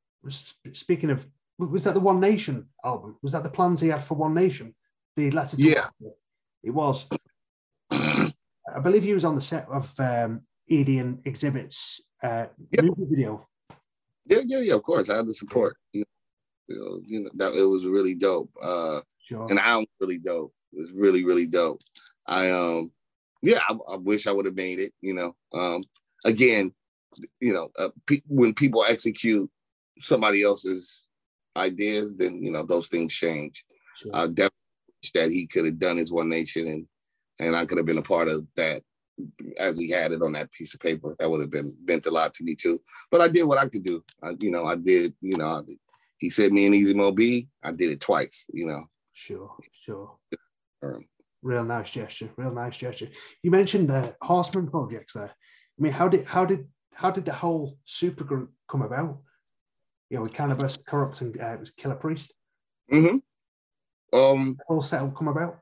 Speaking of, was that the One Nation album? Was that the plans he had for One Nation? The letter. Yeah, it was. I believe he was on the set of um, Edie and Xzibit's uh, yeah. video. Yeah, yeah, yeah. Of course, I had the support. You know, you know that it was really dope. Uh, sure. And I'm really dope. It was really, really dope. I um, yeah, I, I wish I would have made it. You know, um, again, you know, uh, pe- when people execute somebody else's ideas, then you know those things change. Sure. Uh, definitely that he could have done his One Nation and and I could have been a part of that as he had it on that piece of paper. That would have been meant a lot to me too. But I did what I could do. I, you know, I did. You know, I, he said me and Easy Mo Bee. I did it twice. You know. Sure, sure. Um, real nice gesture. Real nice gesture. You mentioned the Horseman projects there. I mean, how did how did how did the whole supergroup come about? You know, with Canibus, Kurupt, and uh, it was Killah Priest. Mm-hmm. Um, whole setup come about?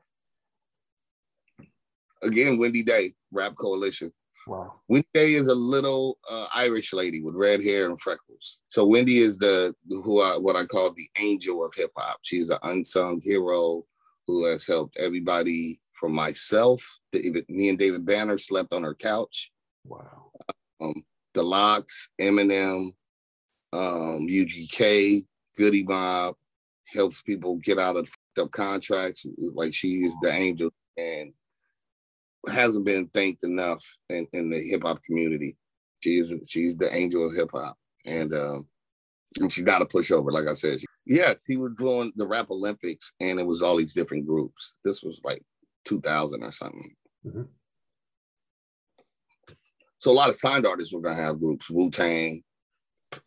Again, Wendy Day, Rap Coalition. Wow. Wendy Day is a little uh, Irish lady with red hair and freckles. So Wendy is the who I, what I call the angel of hip hop. She's an unsung hero who has helped everybody from myself. The, me and David Banner slept on her couch. Wow. Um, the LOX, Eminem, um, UGK, Goodie Mob helps people get out of up contracts. Like she is the angel and hasn't been thanked enough in, in the hip hop community. She is she's the angel of hip hop, and um, and she's got to push. Like I said, she, yes, he was doing the rap Olympics, and it was all these different groups. This was like 2000 or something. Mm-hmm. So a lot of signed artists were gonna have groups. Wu Tang,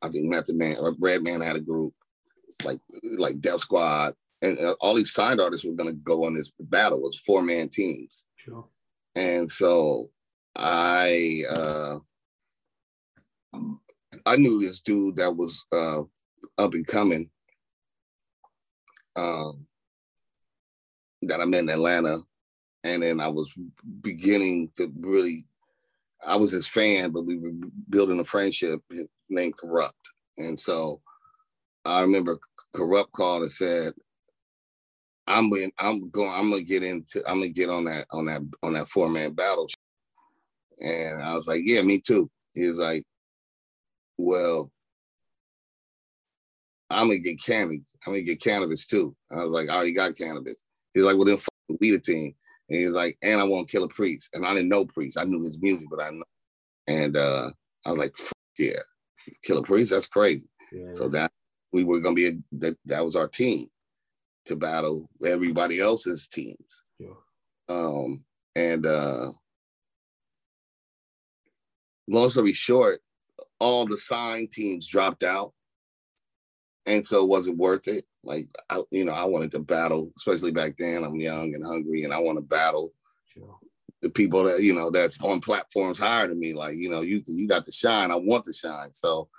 I think Method Man or Redman had a group. like like Def Squad, and uh, all these signed artists were going to go on this battle. It was four man teams. Sure. And so I uh, I knew this dude that was uh, up and coming um, that I met in Atlanta, and then I was beginning to really. I was his fan, but we were building a friendship named Kurupt, and so I remember Kurupt called and said, I'm in, I'm going I'm gonna get into I'm gonna get on that on that on that four man battle. And I was like, yeah, me too. He was like, well, I'm gonna get Canibus. I'm gonna get Canibus too. I was like, I already got Canibus. He's like, well then fuck the weed team. And he's like, and I want Killah Priest. And I didn't know Priest. I knew his music, but I know. And uh, I was like, yeah, Killah Priest, that's crazy. Yeah. So that we were gonna be a, that that was our team to battle everybody else's teams. Yeah. Um, and uh, long story short, all the signed teams dropped out, and so it wasn't worth it. Like I, you know, I wanted to battle, especially back then. I'm young and hungry, and I want to battle the people that you know that's on platforms higher than me. Like you know, you you got to shine. I want to shine. So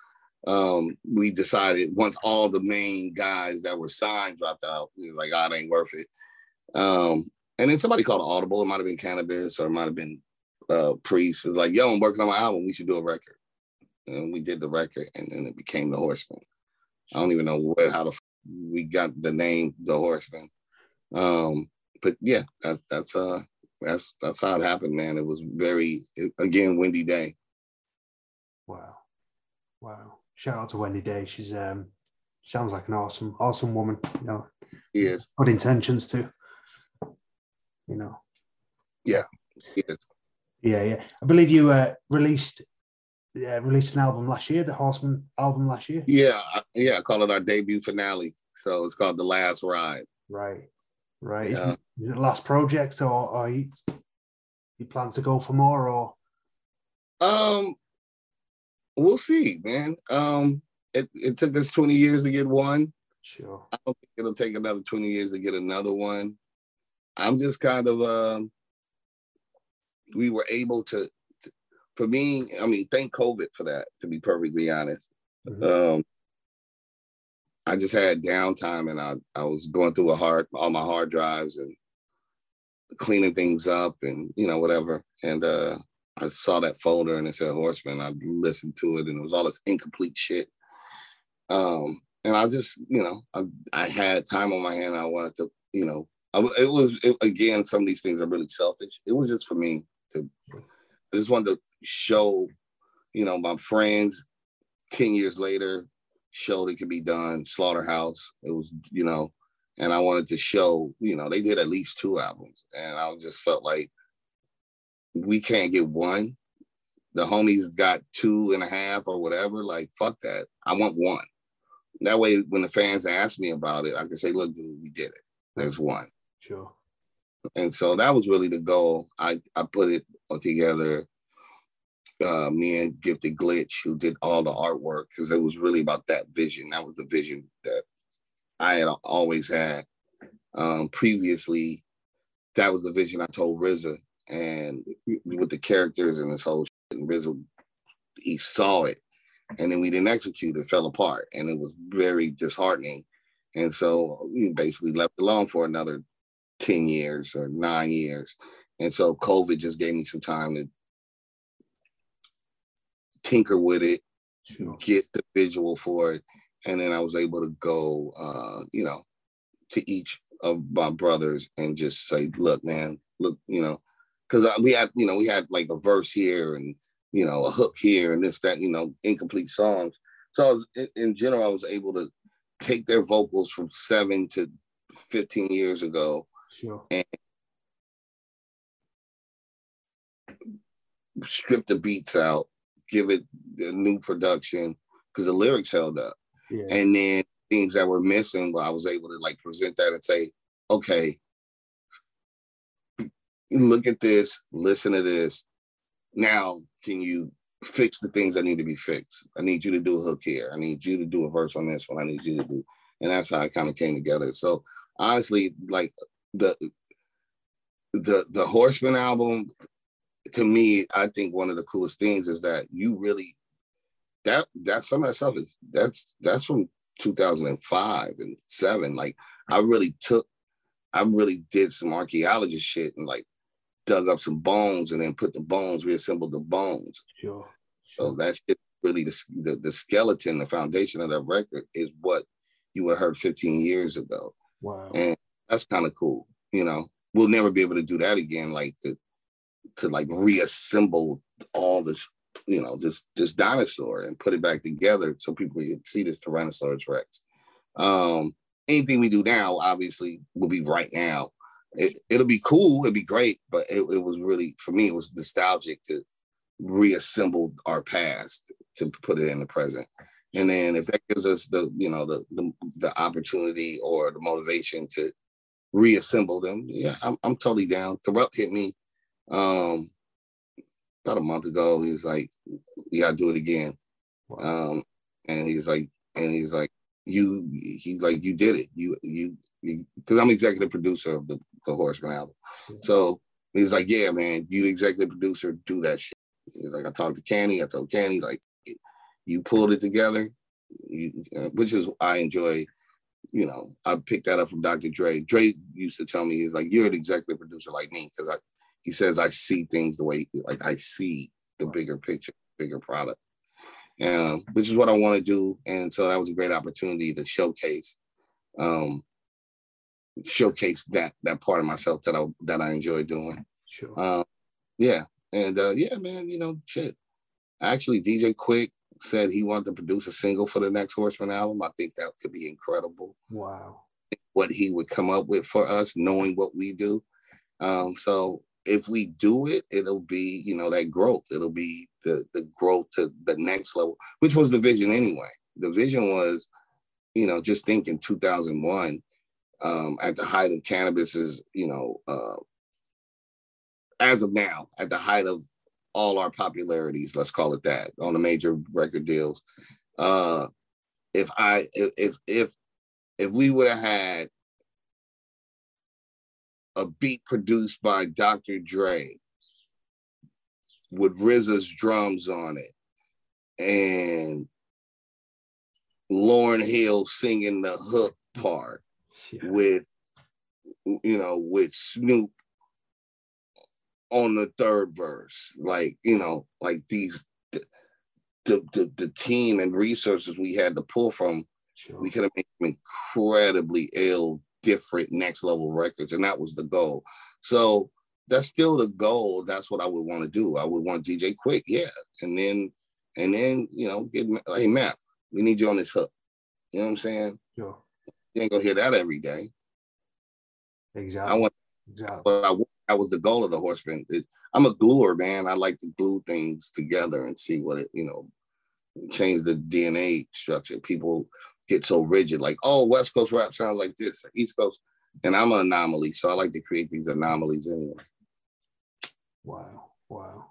um, we decided once all the main guys that were signed dropped out, we like, God, oh, ain't worth it. Um, and then somebody called Audible. It might have been Canibus or it might have been uh, Priest. It was like, yo, I'm working on my album. We should do a record. And we did the record, and then it became the Horseman. I don't even know where how the we got the name the Horseman. Um, but yeah, that, that's uh that's that's how it happened, man. It was very again Wendy Day. Wow, wow! Shout out to Wendy Day. She's um sounds like an awesome awesome woman. You know, he yes, good intentions too. You know. Yeah. Yes. Yeah, yeah. I believe you uh, released yeah, released an album last year, the Horseman album last year. Yeah, yeah, I call it our debut finale. So it's called The Last Ride. Right, right. Yeah. Is, it, is it last project, or, or you, you plan to go for more, or? Um, we'll see, man. Um, it, it took us 20 years to get one. Sure. I don't think it'll take another 20 years to get another one. I'm just kind of um we were able to for me, I mean, thank COVID for that, to be perfectly honest. Mm-hmm. Um, I just had downtime and I, I was going through a hard all my hard drives and cleaning things up and you know whatever. And uh, I saw that folder and it said Horsemen. I listened to it and it was all this incomplete shit. Um, and I just you know I, I had time on my hand. I wanted to you know I, it was it, again some of these things are really selfish. It was just for me to I just wanted to show, you know, my friends 10 years later showed it could be done. Slaughterhouse, it was, you know, and I wanted to show, you know, they did at least two albums. And I just felt like we can't get one. The homies got two and a half or whatever. Like, fuck that. I want one. That way, when the fans ask me about it, I can say, look, dude, we did it. There's one. Sure. And so that was really the goal. I, I put it all together uh, me and Gifted Glitch, who did all the artwork, because it was really about that vision. That was the vision that I had always had. Um, previously, that was the vision I told RZA, and with the characters and this whole shit, and RZA, he saw it, and then we didn't execute. It fell apart, and it was very disheartening. And so we basically left alone for another 10 years or nine years. And so COVID just gave me some time to tinker with it, sure. get the visual for it, and then I was able to go, uh, you know, to each of my brothers and just say, "Look, man, look, you know," because we had, you know, we had like a verse here and you know a hook here and this that, you know, incomplete songs. So was, in general, I was able to take their vocals from seven to 15 years ago sure. and strip the beats out give it a new production because the lyrics held up. Yeah. And then things that were missing, well, I was able to like present that and say, okay, look at this, listen to this. Now, can you fix the things that need to be fixed? I need you to do a hook here. I need you to do a verse on this one. I need you to do, and that's how it kind of came together. So honestly, like the the the Horsemen album to me, I think one of the coolest things is that you really that that some of that stuff is that's that's from 2005 and seven. Like I really took, I really did some archaeology shit and like dug up some bones and then put the bones, reassembled the bones. Sure. sure. So that's really the, the the skeleton, the foundation of that record is what you would have heard 15 years ago. Wow. And that's kind of cool. You know, we'll never be able to do that again. Like the to like reassemble all this, you know, this this dinosaur and put it back together so people can see this Tyrannosaurus Rex. Um, anything we do now, obviously, will be right now. It, it'll be cool, it'll be great, but it, it was really for me, it was nostalgic to reassemble our past to put it in the present. And then if that gives us the, you know, the the, the opportunity or the motivation to reassemble them, yeah, I'm, I'm totally down. Kurupt hit me um about a month ago. He was like, "We gotta do it again," um, and he's like, and he's like, "You," he's like, "You did it. You, you, because I'm executive producer of the the Horseman album." So he's like, "Yeah, man, you executive producer, do that shit." He's like, "I talked to Canny. I told Canny like, you pulled it together, you, uh, which is I enjoy." You know, I picked that up from Dr. Dre. Dre used to tell me, he's like, you're an executive producer like me, because I he says I see things the way like I see the bigger picture, bigger product. Um, which is what I want to do. And so that was a great opportunity to showcase um showcase that that part of myself that I that I enjoy doing. Sure. Um, yeah. And uh, yeah, man, you know, shit. Actually, DJ Quik said he wanted to produce a single for the next Horseman album. I think that could be incredible. Wow. What he would come up with for us, knowing what we do. Um, so if we do it, it'll be, you know, that growth. It'll be the the growth to the next level, which was the vision anyway. The vision was, you know, just thinking 2001, um, at the height of Canibus is, you know, uh, as of now, at the height of all our popularities, let's call it that, on the major record deals. Uh, if I if if if we would have had a beat produced by Dr. Dre with RZA's drums on it and Lauryn Hill singing the hook part yeah. with you know with Snoop on the third verse like you know like these the the, the, the team and resources we had to pull from sure. we could have made incredibly ill different next level records, and that was the goal. So that's still the goal. That's what I would want to do. I would want DJ Quik, yeah, and then and then you know get hey Matt, we need you on this hook. You know what I'm saying? Sure. You ain't gonna hear that every day. Exactly. I want. Exactly. But I, that was the goal of the horseman. It, I'm a gluer, man. I like to glue things together and see what it, you know, change the DNA structure. People get so rigid, like, oh, West Coast rap sounds like this, East Coast. And I'm an anomaly. So I like to create these anomalies anyway. Wow. Wow.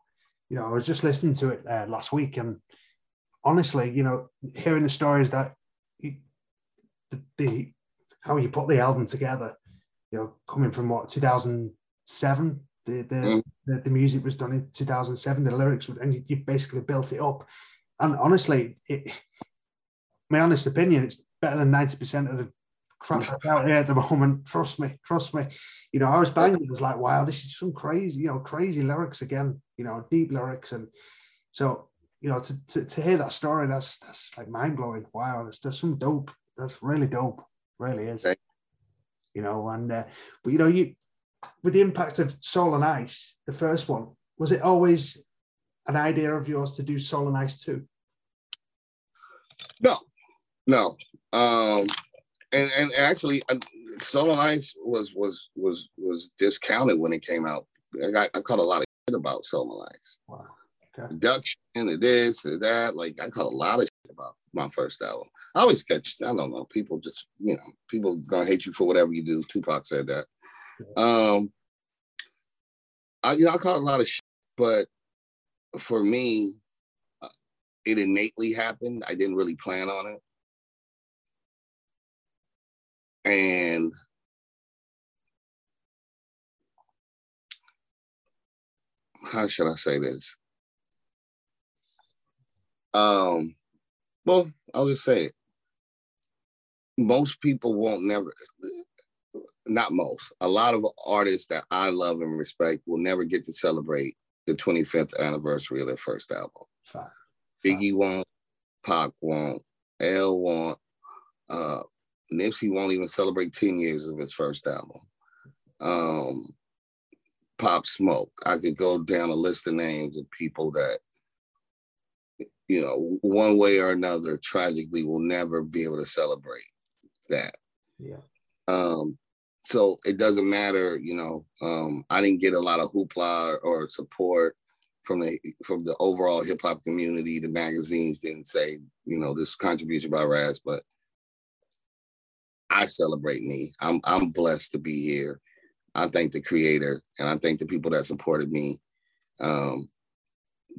You know, I was just listening to it uh, last week and honestly, you know, hearing the stories that the, the, how you put the album together, you know, coming from what 2007, the the, mm. the, the music was done in 2007, the lyrics, and you, you basically built it up. And honestly, it, my honest opinion, it's better than 90% of the crap out here at the moment. Trust me, trust me. You know, I was banging, it was like, wow, this is some crazy, you know, crazy lyrics again, you know, deep lyrics. And so, you know, to, to, to hear that story, that's that's like mind blowing. Wow, that's, that's some dope. That's really dope. Really is. You know, and uh, but you know, you with the impact of Soul on Ice, the first one, was it always an idea of yours to do Soul on Ice too? No, no. Um, and and actually, uh, Soul on Ice was was was was discounted when it came out. I, got, I caught a lot of shit about Soul on Ice. Wow. Okay. Production and this and that. Like I caught a lot of about my first album. I always catch. I don't know. People just you know people gonna hate you for whatever you do. Tupac said that. Um. I you know I caught a lot of shit, but for me, uh, it innately happened. I didn't really plan on it. And how should I say this? Um, well, I'll just say it. Most people won't never, not most, a lot of artists that I love and respect will never get to celebrate the 25th anniversary of their first album. Fact. Biggie won't, Pac won't, L won't, uh, Nipsey won't even celebrate 10 years of his first album. Um, Pop Smoke. I could go down a list of names of people that, you know, one way or another, tragically will never be able to celebrate that. Yeah. Um, so it doesn't matter, you know. Um, I didn't get a lot of hoopla or support from the from the overall hip hop community. The magazines didn't say, you know, this contribution by Ras, but I celebrate me. I'm I'm blessed to be here. I thank the creator and I thank the people that supported me. Um,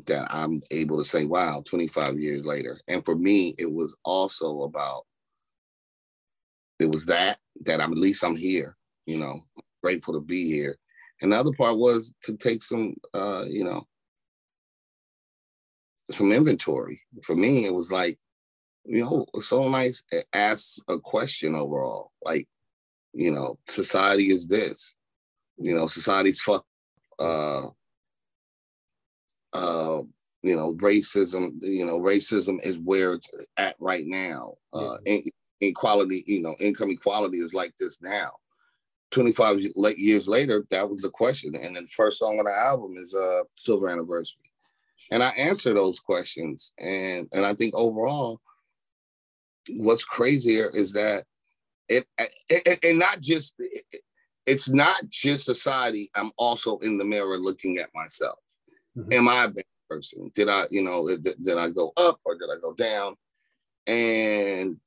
that I'm able to say, wow, 25 years later. And for me, it was also about it was that that I'm at least I'm here, you know, grateful to be here. And the other part was to take some uh, you know, some inventory. For me, it was like, you know, so nice ask a question overall. Like, you know, society is this. You know, society's fuck uh uh you know, racism, you know, racism is where it's at right now. Uh in, inequality, you know, income equality is like this now. 25 years later, that was the question. And then the first song on the album is uh Silver Anniversary. And I answer those questions. And and I think overall, what's crazier is that it, it and not just it's not just society. I'm also in the mirror looking at myself. Mm-hmm. Am I a bad person? Did I, you know, did, did I go up or did I go down? And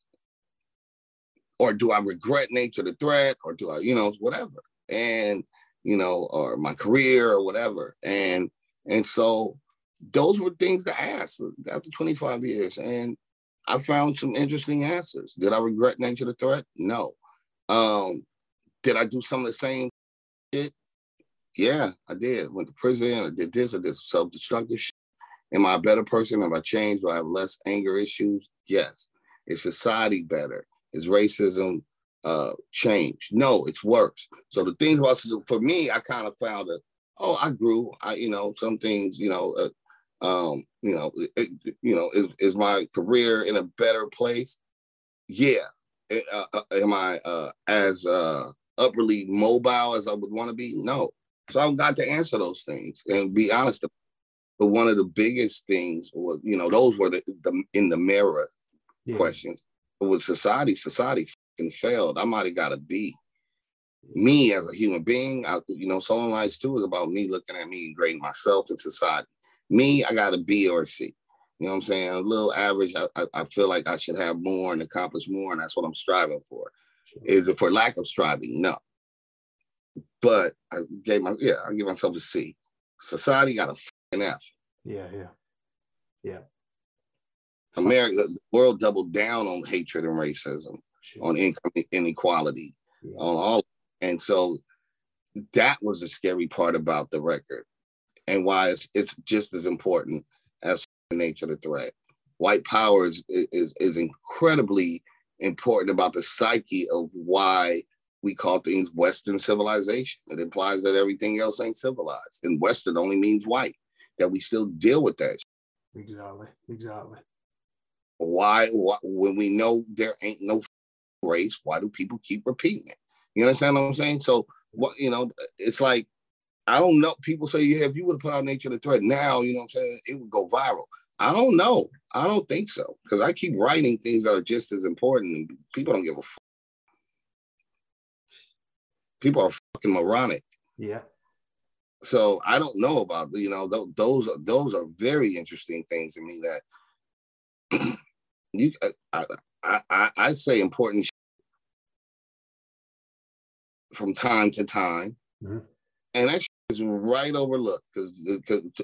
or do I regret nature the threat or do I, you know, whatever. And, you know, or my career or whatever. And and so those were things to ask after 25 years. And I found some interesting answers. Did I regret nature the threat? No. Um, did I do some of the same shit? Yeah, I did. Went to prison. I did this. I did self-destructive shit. Am I a better person? Have I changed? Do I have less anger issues? Yes. Is society better? Is racism uh changed? No, it's worse. So the things about for me, I kind of found that oh, I grew. I you know some things you know uh, um, you know, it, you know, is, is, my career in a better place? Yeah. Uh, uh, am I uh, as uh, upperly mobile as I would want to be? No. So I've got to answer those things and be honest. But one of the biggest things was, you know, those were the, the in the mirror yeah. questions. But with society, society failed. I might have got a B. me as a human being. I, you know, Soul on Ice too is about me looking at me and grading myself in society. Me, I got a B or a C. You know what I'm saying? A little average. I, I, I feel like I should have more and accomplish more, and that's what I'm striving for. Sure. Is it for lack of striving? No. But I gave my yeah, I give myself a C. Society got a F. Yeah, yeah, yeah. America, the world doubled down on hatred and racism, on income inequality, yeah. on all, and so that was the scary part about the record and why it's, it's just as important as the nature of the threat. White power is, is, is incredibly important about the psyche of why we call things Western civilization. It implies that everything else ain't civilized, and Western only means white. That we still deal with that. Exactly. Exactly. Why, why? When we know there ain't no race, why do people keep repeating it? You understand what I'm saying? So, what you know, it's like I don't know. People say, yeah, if you would have put out Nature the Threat now, you know what I'm saying, it would go viral. I don't know. I don't think so. Because I keep writing things that are just as important and people don't give a fuck. People are fucking moronic. Yeah. So I don't know about, you know, th- those are those are very interesting things to me that you I, I, I, I say important from time to time. Mm-hmm and that is right overlooked because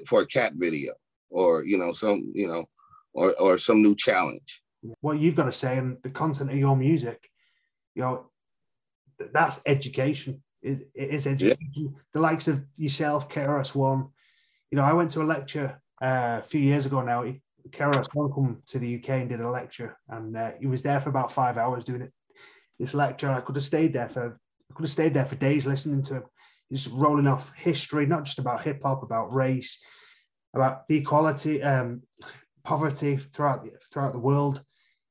for a cat video or you know some you know or or some new challenge. What you've got to say and the content of your music, you know, that's education. It, it is education. Yeah. The likes of yourself, KRS One. You know, I went to a lecture uh, a few years ago now. KRS One come to the UK and did a lecture, and uh, he was there for about five hours doing it. This lecture, I could have stayed there for I could have stayed there for days listening to him He's rolling off history, not just about hip hop, about race, about the equality, um, poverty throughout the, throughout the world.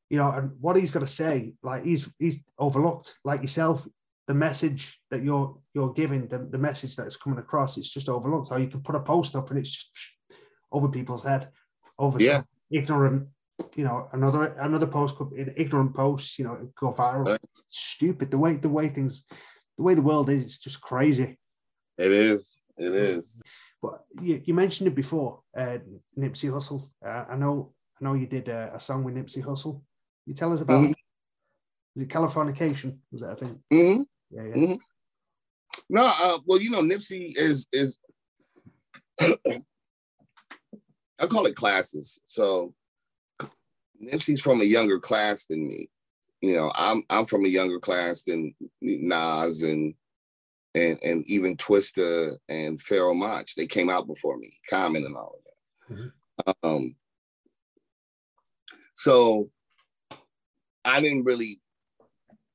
You know, and what he's got to say, like he's he's overlooked, like yourself. The message that you're you're giving, the, the message that's coming across, it's just overlooked. Or you can put a post up and it's just over people's head, over yeah. ignorant you know, another another post could be ignorant posts, you know, go viral. Right. Stupid the way the way things, the way the world is, it's just crazy. It is. It is. But you, you mentioned it before, uh, Nipsey Hussle. Uh, I know I know you did a, a, song with Nipsey Hussle. You tell us about mm-hmm. it. It Californication? Was that a thing? Mm-hmm. Yeah, yeah. Mm-hmm. No, uh, well, you know, Nipsey is is I call it classes. So Nipsey's from a younger class than me. You know, I'm I'm from a younger class than Nas and and and even Twista and Pharoahe Monch. They came out before me, Common and all of that. Mm-hmm. Um, so I didn't really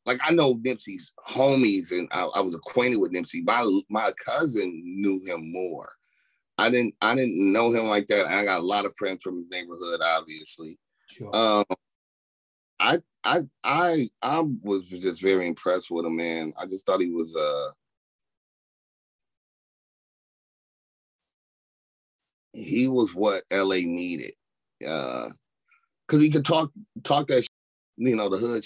like I know Nipsey's homies and I, I, was acquainted with Nipsey. My my cousin knew him more. I didn't I didn't know him like that. I got a lot of friends from his neighborhood, obviously. Sure. Um, I I I I was just very impressed with him, man. I just thought he was uh he was what LA needed. Uh because he could talk talk that you know the hood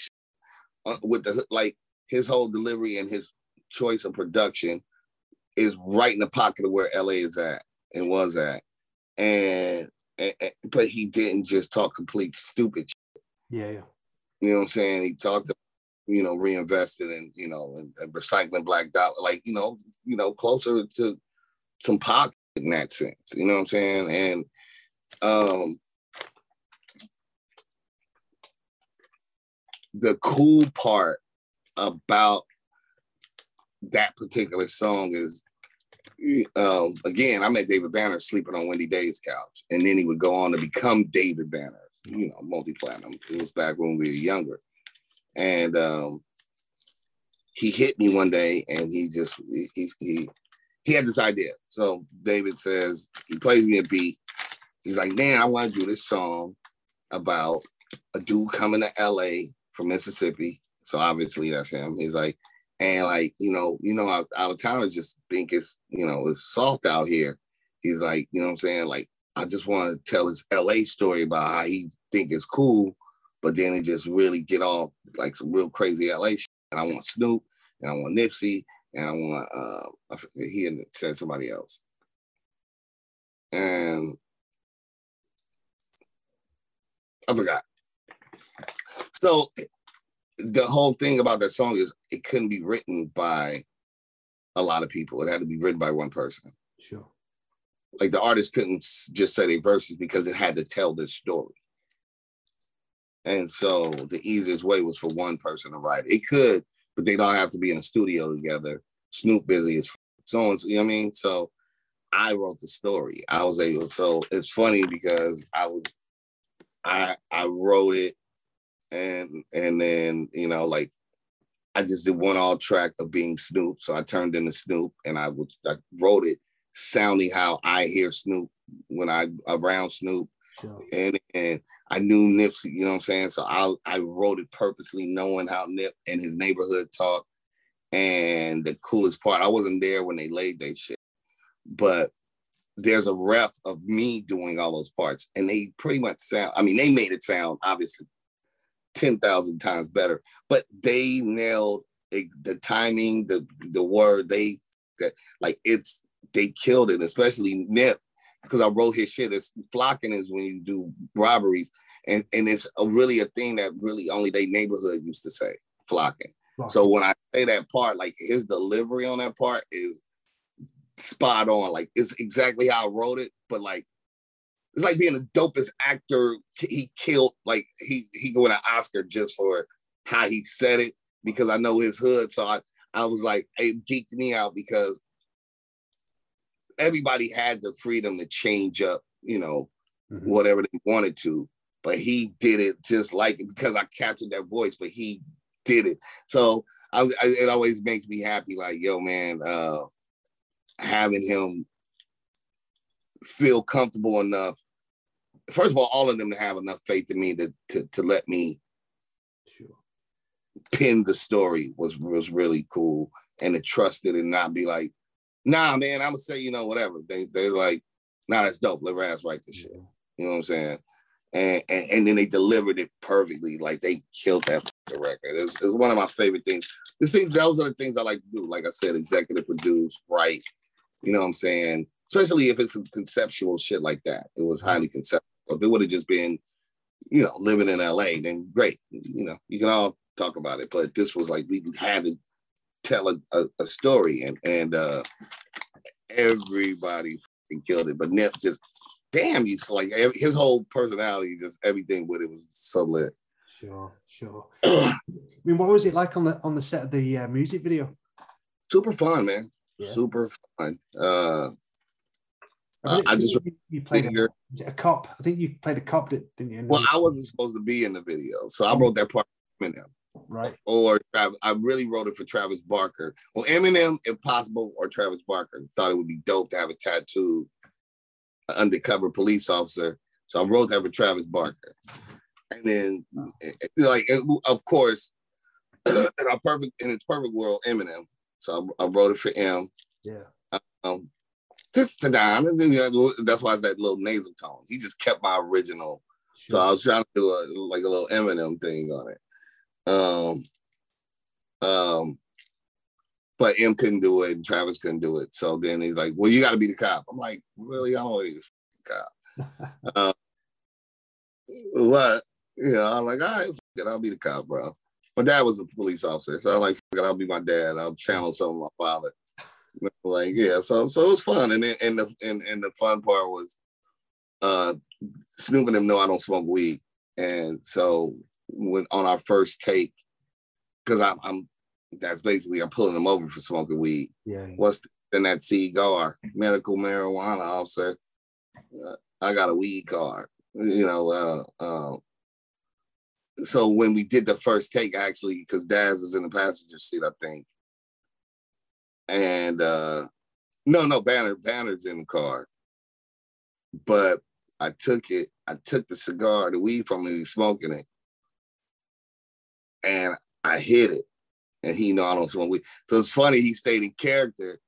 with the like his whole delivery and his choice of production is right in the pocket of where LA is at and was at, and, and, and but he didn't just talk complete stupid. Shit. Yeah, yeah. You know what I'm saying? He talked, you know, reinvested in you know and, and recycling black dollar, like you know, you know, closer to some pocket in that sense. You know what I'm saying? And um the cool part about that particular song is um, again, I met David Banner sleeping on Wendy Day's couch, and then he would go on to become David Banner, you know, multi-platinum. It was back when we were younger, and um, he hit me one day, and he just he he he had this idea. So David says he plays me a beat. He's like, "Man, I want to do this song about a dude coming to L.A from Mississippi. So obviously that's him. He's like, and like, you know, you know, out, out of towners just think it's, you know, it's soft out here. He's like, you know what I'm saying? Like, I just want to tell his LA story about how he think it's cool, but then it just really get off like some real crazy LA shit. And I want Snoop and I want Nipsey and I want uh he said somebody else. And I forgot. So the whole thing about that song is it couldn't be written by a lot of people. It had to be written by one person. Sure. Like the artist couldn't just say their verses because it had to tell this story. And so the easiest way was for one person to write it. It could, but they don't have to be in a studio together. Snoop busy as so on. You know what I mean? So I wrote the story. I was able. So it's funny because I was, I I wrote it and and then you know like I just did one all track of being Snoop, so I turned into Snoop and I would I wrote it sounding how I hear Snoop when I around Snoop, sure. and and I knew Nipsey, you know what I'm saying. So I I wrote it purposely knowing how Nip and his neighborhood talk. And the coolest part, I wasn't there when they laid that shit, but there's a ref of me doing all those parts, and they pretty much sound. I mean, they made it sound obviously 10,000 times better. But they nailed it, the timing, the the word, they that like it's they killed it, especially Nip, because I wrote his shit. It's flocking is when you do robberies. And and it's a, really a thing that really only they neighborhood used to say, flocking. flocking. So when I say that part, like his delivery on that part is spot on. Like it's exactly how I wrote it, but like it's like being the dopest actor. He killed like he he win an Oscar just for how he said it because I know his hood. So I I was like it geeked me out because everybody had the freedom to change up, you know, mm-hmm. whatever they wanted to. But he did it just like it because I captured that voice, but he did it. So I, I, it always makes me happy. Like, yo, man, uh, having him feel comfortable enough first of all, all of them to have enough faith in me to to, to let me sure. pin the story was was really cool, and to trust it and not be like, nah, man, I'm gonna say you know whatever. They they're like, nah, that's dope. Let Ras write this shit. You know what I'm saying? and, and, and then they delivered it perfectly. Like they killed that record. It's, it's one of my favorite things. The things those are the things I like to do. Like I said, executive produce, write. You know what I'm saying? Especially if it's some conceptual shit like that. It was mm-hmm. highly conceptual. If it would have just been, you know, living in LA, then great. You know, you can all talk about it. But this was like we had to tell a, a, a story, and and uh, everybody killed it. But Nip just damn you. Like his whole personality, just everything with it was so lit. Sure, sure. I mean, what was it like on the on the set of the uh, music video? Super fun, man. Yeah. Super fun. Uh, I, I just you, you played a, a, cop. I think you played a cop, didn't you? Well, I wasn't supposed to be in the video, so I wrote that part. Eminem. Right. Or I really wrote it for Travis Barker. Well, Eminem, if possible, or Travis Barker thought it would be dope to have a tattoo undercover police officer. So I wrote that for Travis Barker. And then, like, of course, in our perfect in its perfect world, Eminem. So I, I wrote it for him. Yeah. Um, just to Don, that's why it's that little nasal tone. He just kept my original. So I was trying to do a like a little Eminem thing on it. Um, um, but Em couldn't do it and Travis couldn't do it. So then he's like, "Well, you got to be the cop." I'm like, "Really? I don't want to be the cop." uh, what? You know, I'm like, "All right, it, I'll be the cop, bro." My dad was a police officer, so I'm like, it, "I'll be my dad. I'll channel some of my father." Like, yeah, so so it was fun, and then and the and, and the fun part was, uh, Snoop and them know I don't smoke weed, and so when on our first take, because I'm, I'm that's basically I'm pulling them over for smoking weed. Yeah. What's in that cigar? Medical marijuana officer. Uh, I got a weed card. You know, uh, uh, so when we did the first take, actually, because Daz is in the passenger seat, I think. And uh no, no, Banner, Banner's in the car. But I took it, I took the cigar, the weed from him, he's smoking it. And I hit it and he know I don't smoke weed. So it's funny he stayed in character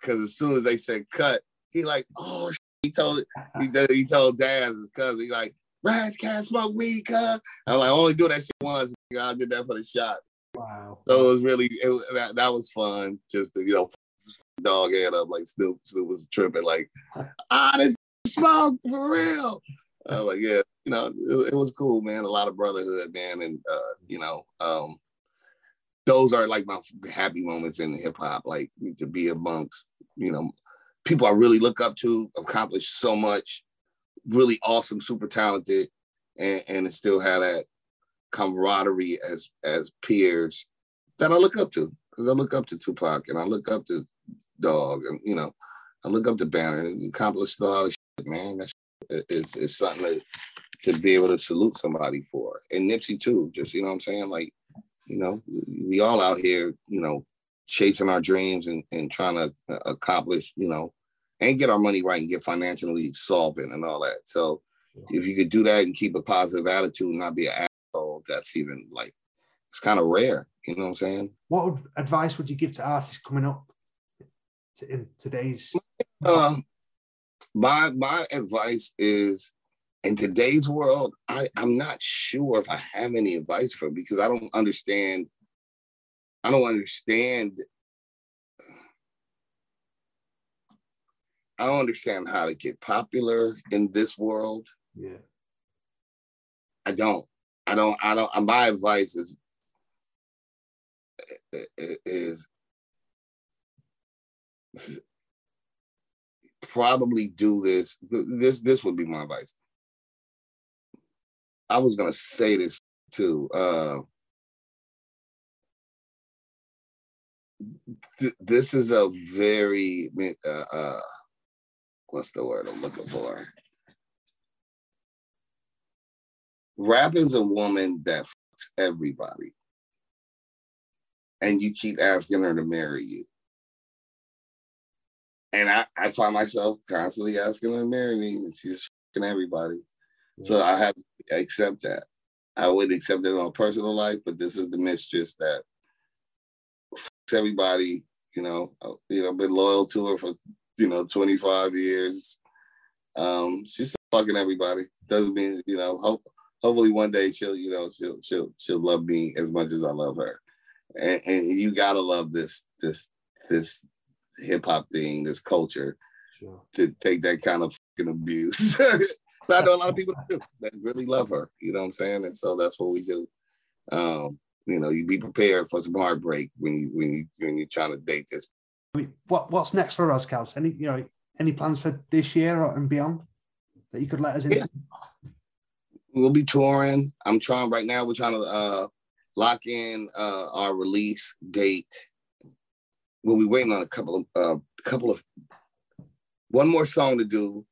because as soon as they said cut, he like, oh, he told he he told Daz his cousin, he like, Ras can't smoke weed, cuz. I'm like, only do that shit once. I did that for the shot. Wow. So it was really it, that that was fun. Just to you know, dog head up like Snoop. Snoop was tripping like, ah, this smoke for real. I was like, yeah, you know, it, it, was cool, man. A lot of brotherhood, man, and uh, you know, um, those are like my happy moments in hip hop, like to be amongst, you know, people I really look up to, accomplished so much, really awesome, super talented, and, and still have that camaraderie as as peers that I look up to. Because I look up to Tupac and I look up to Dog and you know, I look up to Banner and accomplished all this shit, man. That's it's, it's something to, to be able to salute somebody for. And Nipsey too, just you know what I'm saying? Like you know, we all out here, you know, chasing our dreams and, and trying to uh, accomplish, you know, and get our money right and get financially solvent and all that. So if you could do that and keep a positive attitude and not be an asshole, that's even like it's kind of rare. You know what I'm saying? What advice would you give to artists coming up in today's? Uh, my my advice is in today's world, I, I'm not sure if I have any advice for because I don't understand. I don't understand. I don't understand how to get popular in this world. Yeah. I don't. I don't. I don't. My advice is is probably do this. This this would be my advice. I was gonna say this too. Uh, th- this is a very uh, uh, what's the word I'm looking for? Rap is a woman that fucks everybody, and you keep asking her to marry you. And I, I find myself constantly asking her to marry me, and she's fucking everybody. So I have to accept that. I would accept it on a personal life, but this is the mistress that fucking everybody, you know, uh, you know, been loyal to her for, you know, 25 years. Um, she's fucking everybody. Doesn't mean you know. Hope, hopefully one day she'll you know she'll she'll she'll love me as much as I love her. And, and you gotta love this this this hip hop thing, this culture, sure. to take that kind of fucking abuse. I know a lot of people do, that really love her. You know what I'm saying? And so that's what we do. Um, you know, you be prepared for some heartbreak when you when you when you're trying to date this. What what's next for Ras Kass? Any you know any plans for this year or, and beyond that you could let us in? Yeah. We'll be touring. I'm trying right now. We're trying to uh, lock in uh, our release date. We'll be waiting on a couple of uh, couple of one more song to do,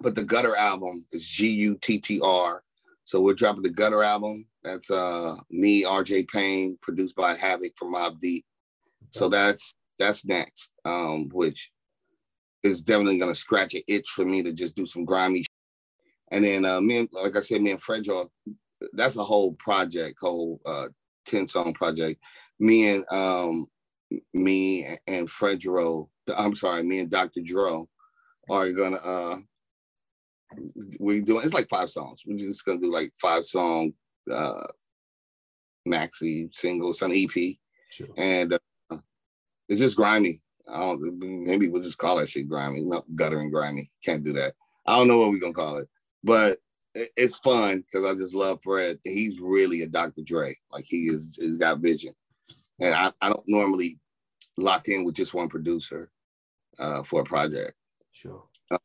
but the Gutter album is G U T T R. So we're dropping the Gutter album. That's uh me, RJ Payne, produced by Havoc from Mobb Deep. So that's that's next, um, which is definitely gonna scratch an itch for me to just do some grimy. And then uh, me, and, like I said, me and Fred, that's a whole project, whole uh, ten song project. Me and um, me and Fredro, I'm sorry, me and Dr. Dro are gonna uh, we're doing it's like five songs. We're just gonna do like five song uh maxi singles some EP. Sure. And uh, it's just grimy. I don't maybe we'll just call that shit grimy, not gutter and grimy. Can't do that. I don't know what we're gonna call it, but it's fun because I just love Fred. He's really a Dr. Dre. Like he is he's got vision. And I, I don't normally lock in with just one producer uh, for a project. Sure. Uh,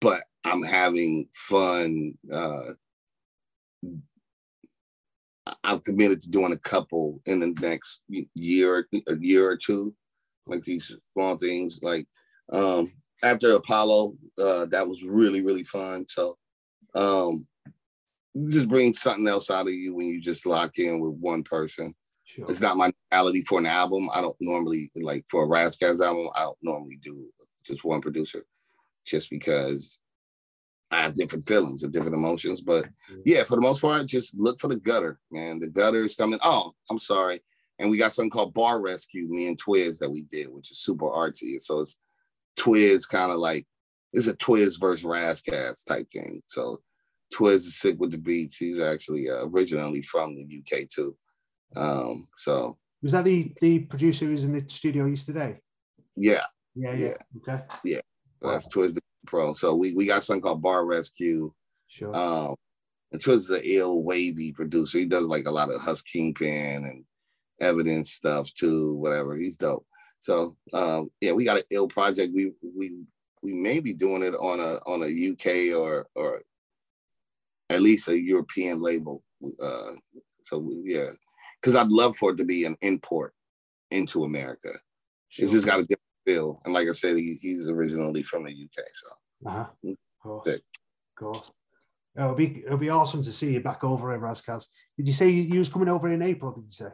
but I'm having fun. Uh, I've committed to doing a couple in the next year, a year or two, like these small things. Like um, after Apollo, uh, that was really really fun. So um, just bring something else out of you when you just lock in with one person. Sure. It's not my reality for an album. I don't normally like for a Ras Kass album. I don't normally do just one producer, just because I have different feelings and different emotions. But mm-hmm. yeah, for the most part, just look for the gutter, man. The gutter is coming. Oh, I'm sorry. And we got something called Bar Rescue, me and Twiz that we did, which is super artsy. So it's Twiz kind of like it's a Twiz versus Ras Kass type thing. So Twiz is sick with the beats. He's actually uh, originally from the UK too. Um, so was that the the producer who's in the studio yesterday? Yeah. Yeah, yeah. yeah. Okay. Yeah. That's wow. Twiz the Pro. So we, we got something called Bar Rescue. Sure. Um and Twiz is an ill wavy producer. He does like a lot of Hus Kingpin and Evidence stuff too, whatever. He's dope. So um, yeah, we got an ill project. We we we may be doing it on a on a UK or or at least a European label. Uh, so yeah, because I'd love for it to be an import into America. Sure. It's just got a different feel. And like I said, he, he's originally from the UK. So, uh-huh. Of course. It'll be it'll be awesome to see you back over in Ras Kass. Did you say you was coming over in April? Did you say?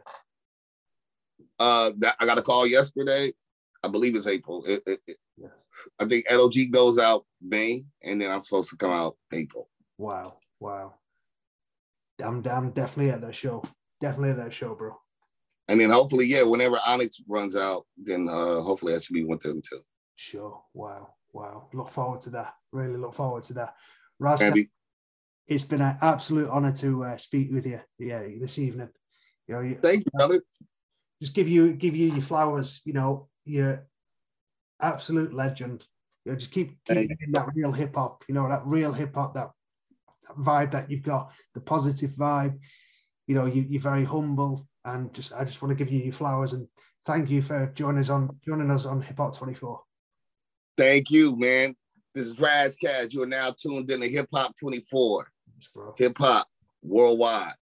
Uh, that, I got a call yesterday. I believe it's April. It, it, it, yeah. I think LOX goes out May, and then I'm supposed to come out April. Wow! Wow! I'm I'm definitely at that show definitely at that show, bro. And then hopefully, yeah, whenever Onyx runs out, then uh hopefully I should be with them too. Sure. Wow. Wow. Look forward to that. Really look forward to that. Ras, it's been an absolute honor to uh, speak with you. Yeah, this evening. You know, you, Thank you, brother. Just give you give you your flowers. You know, you're absolute legend. You know, just keep keep that real hip hop. You know, that real hip hop, that, that vibe that you've got, the positive vibe you know, you, you're very humble, and just I just want to give you your flowers and thank you for joining us on joining us on Hip Hop 24. Thank you, man. This is Ras Kass. You are now tuned in to Hip Hop 24. Hip Hop worldwide.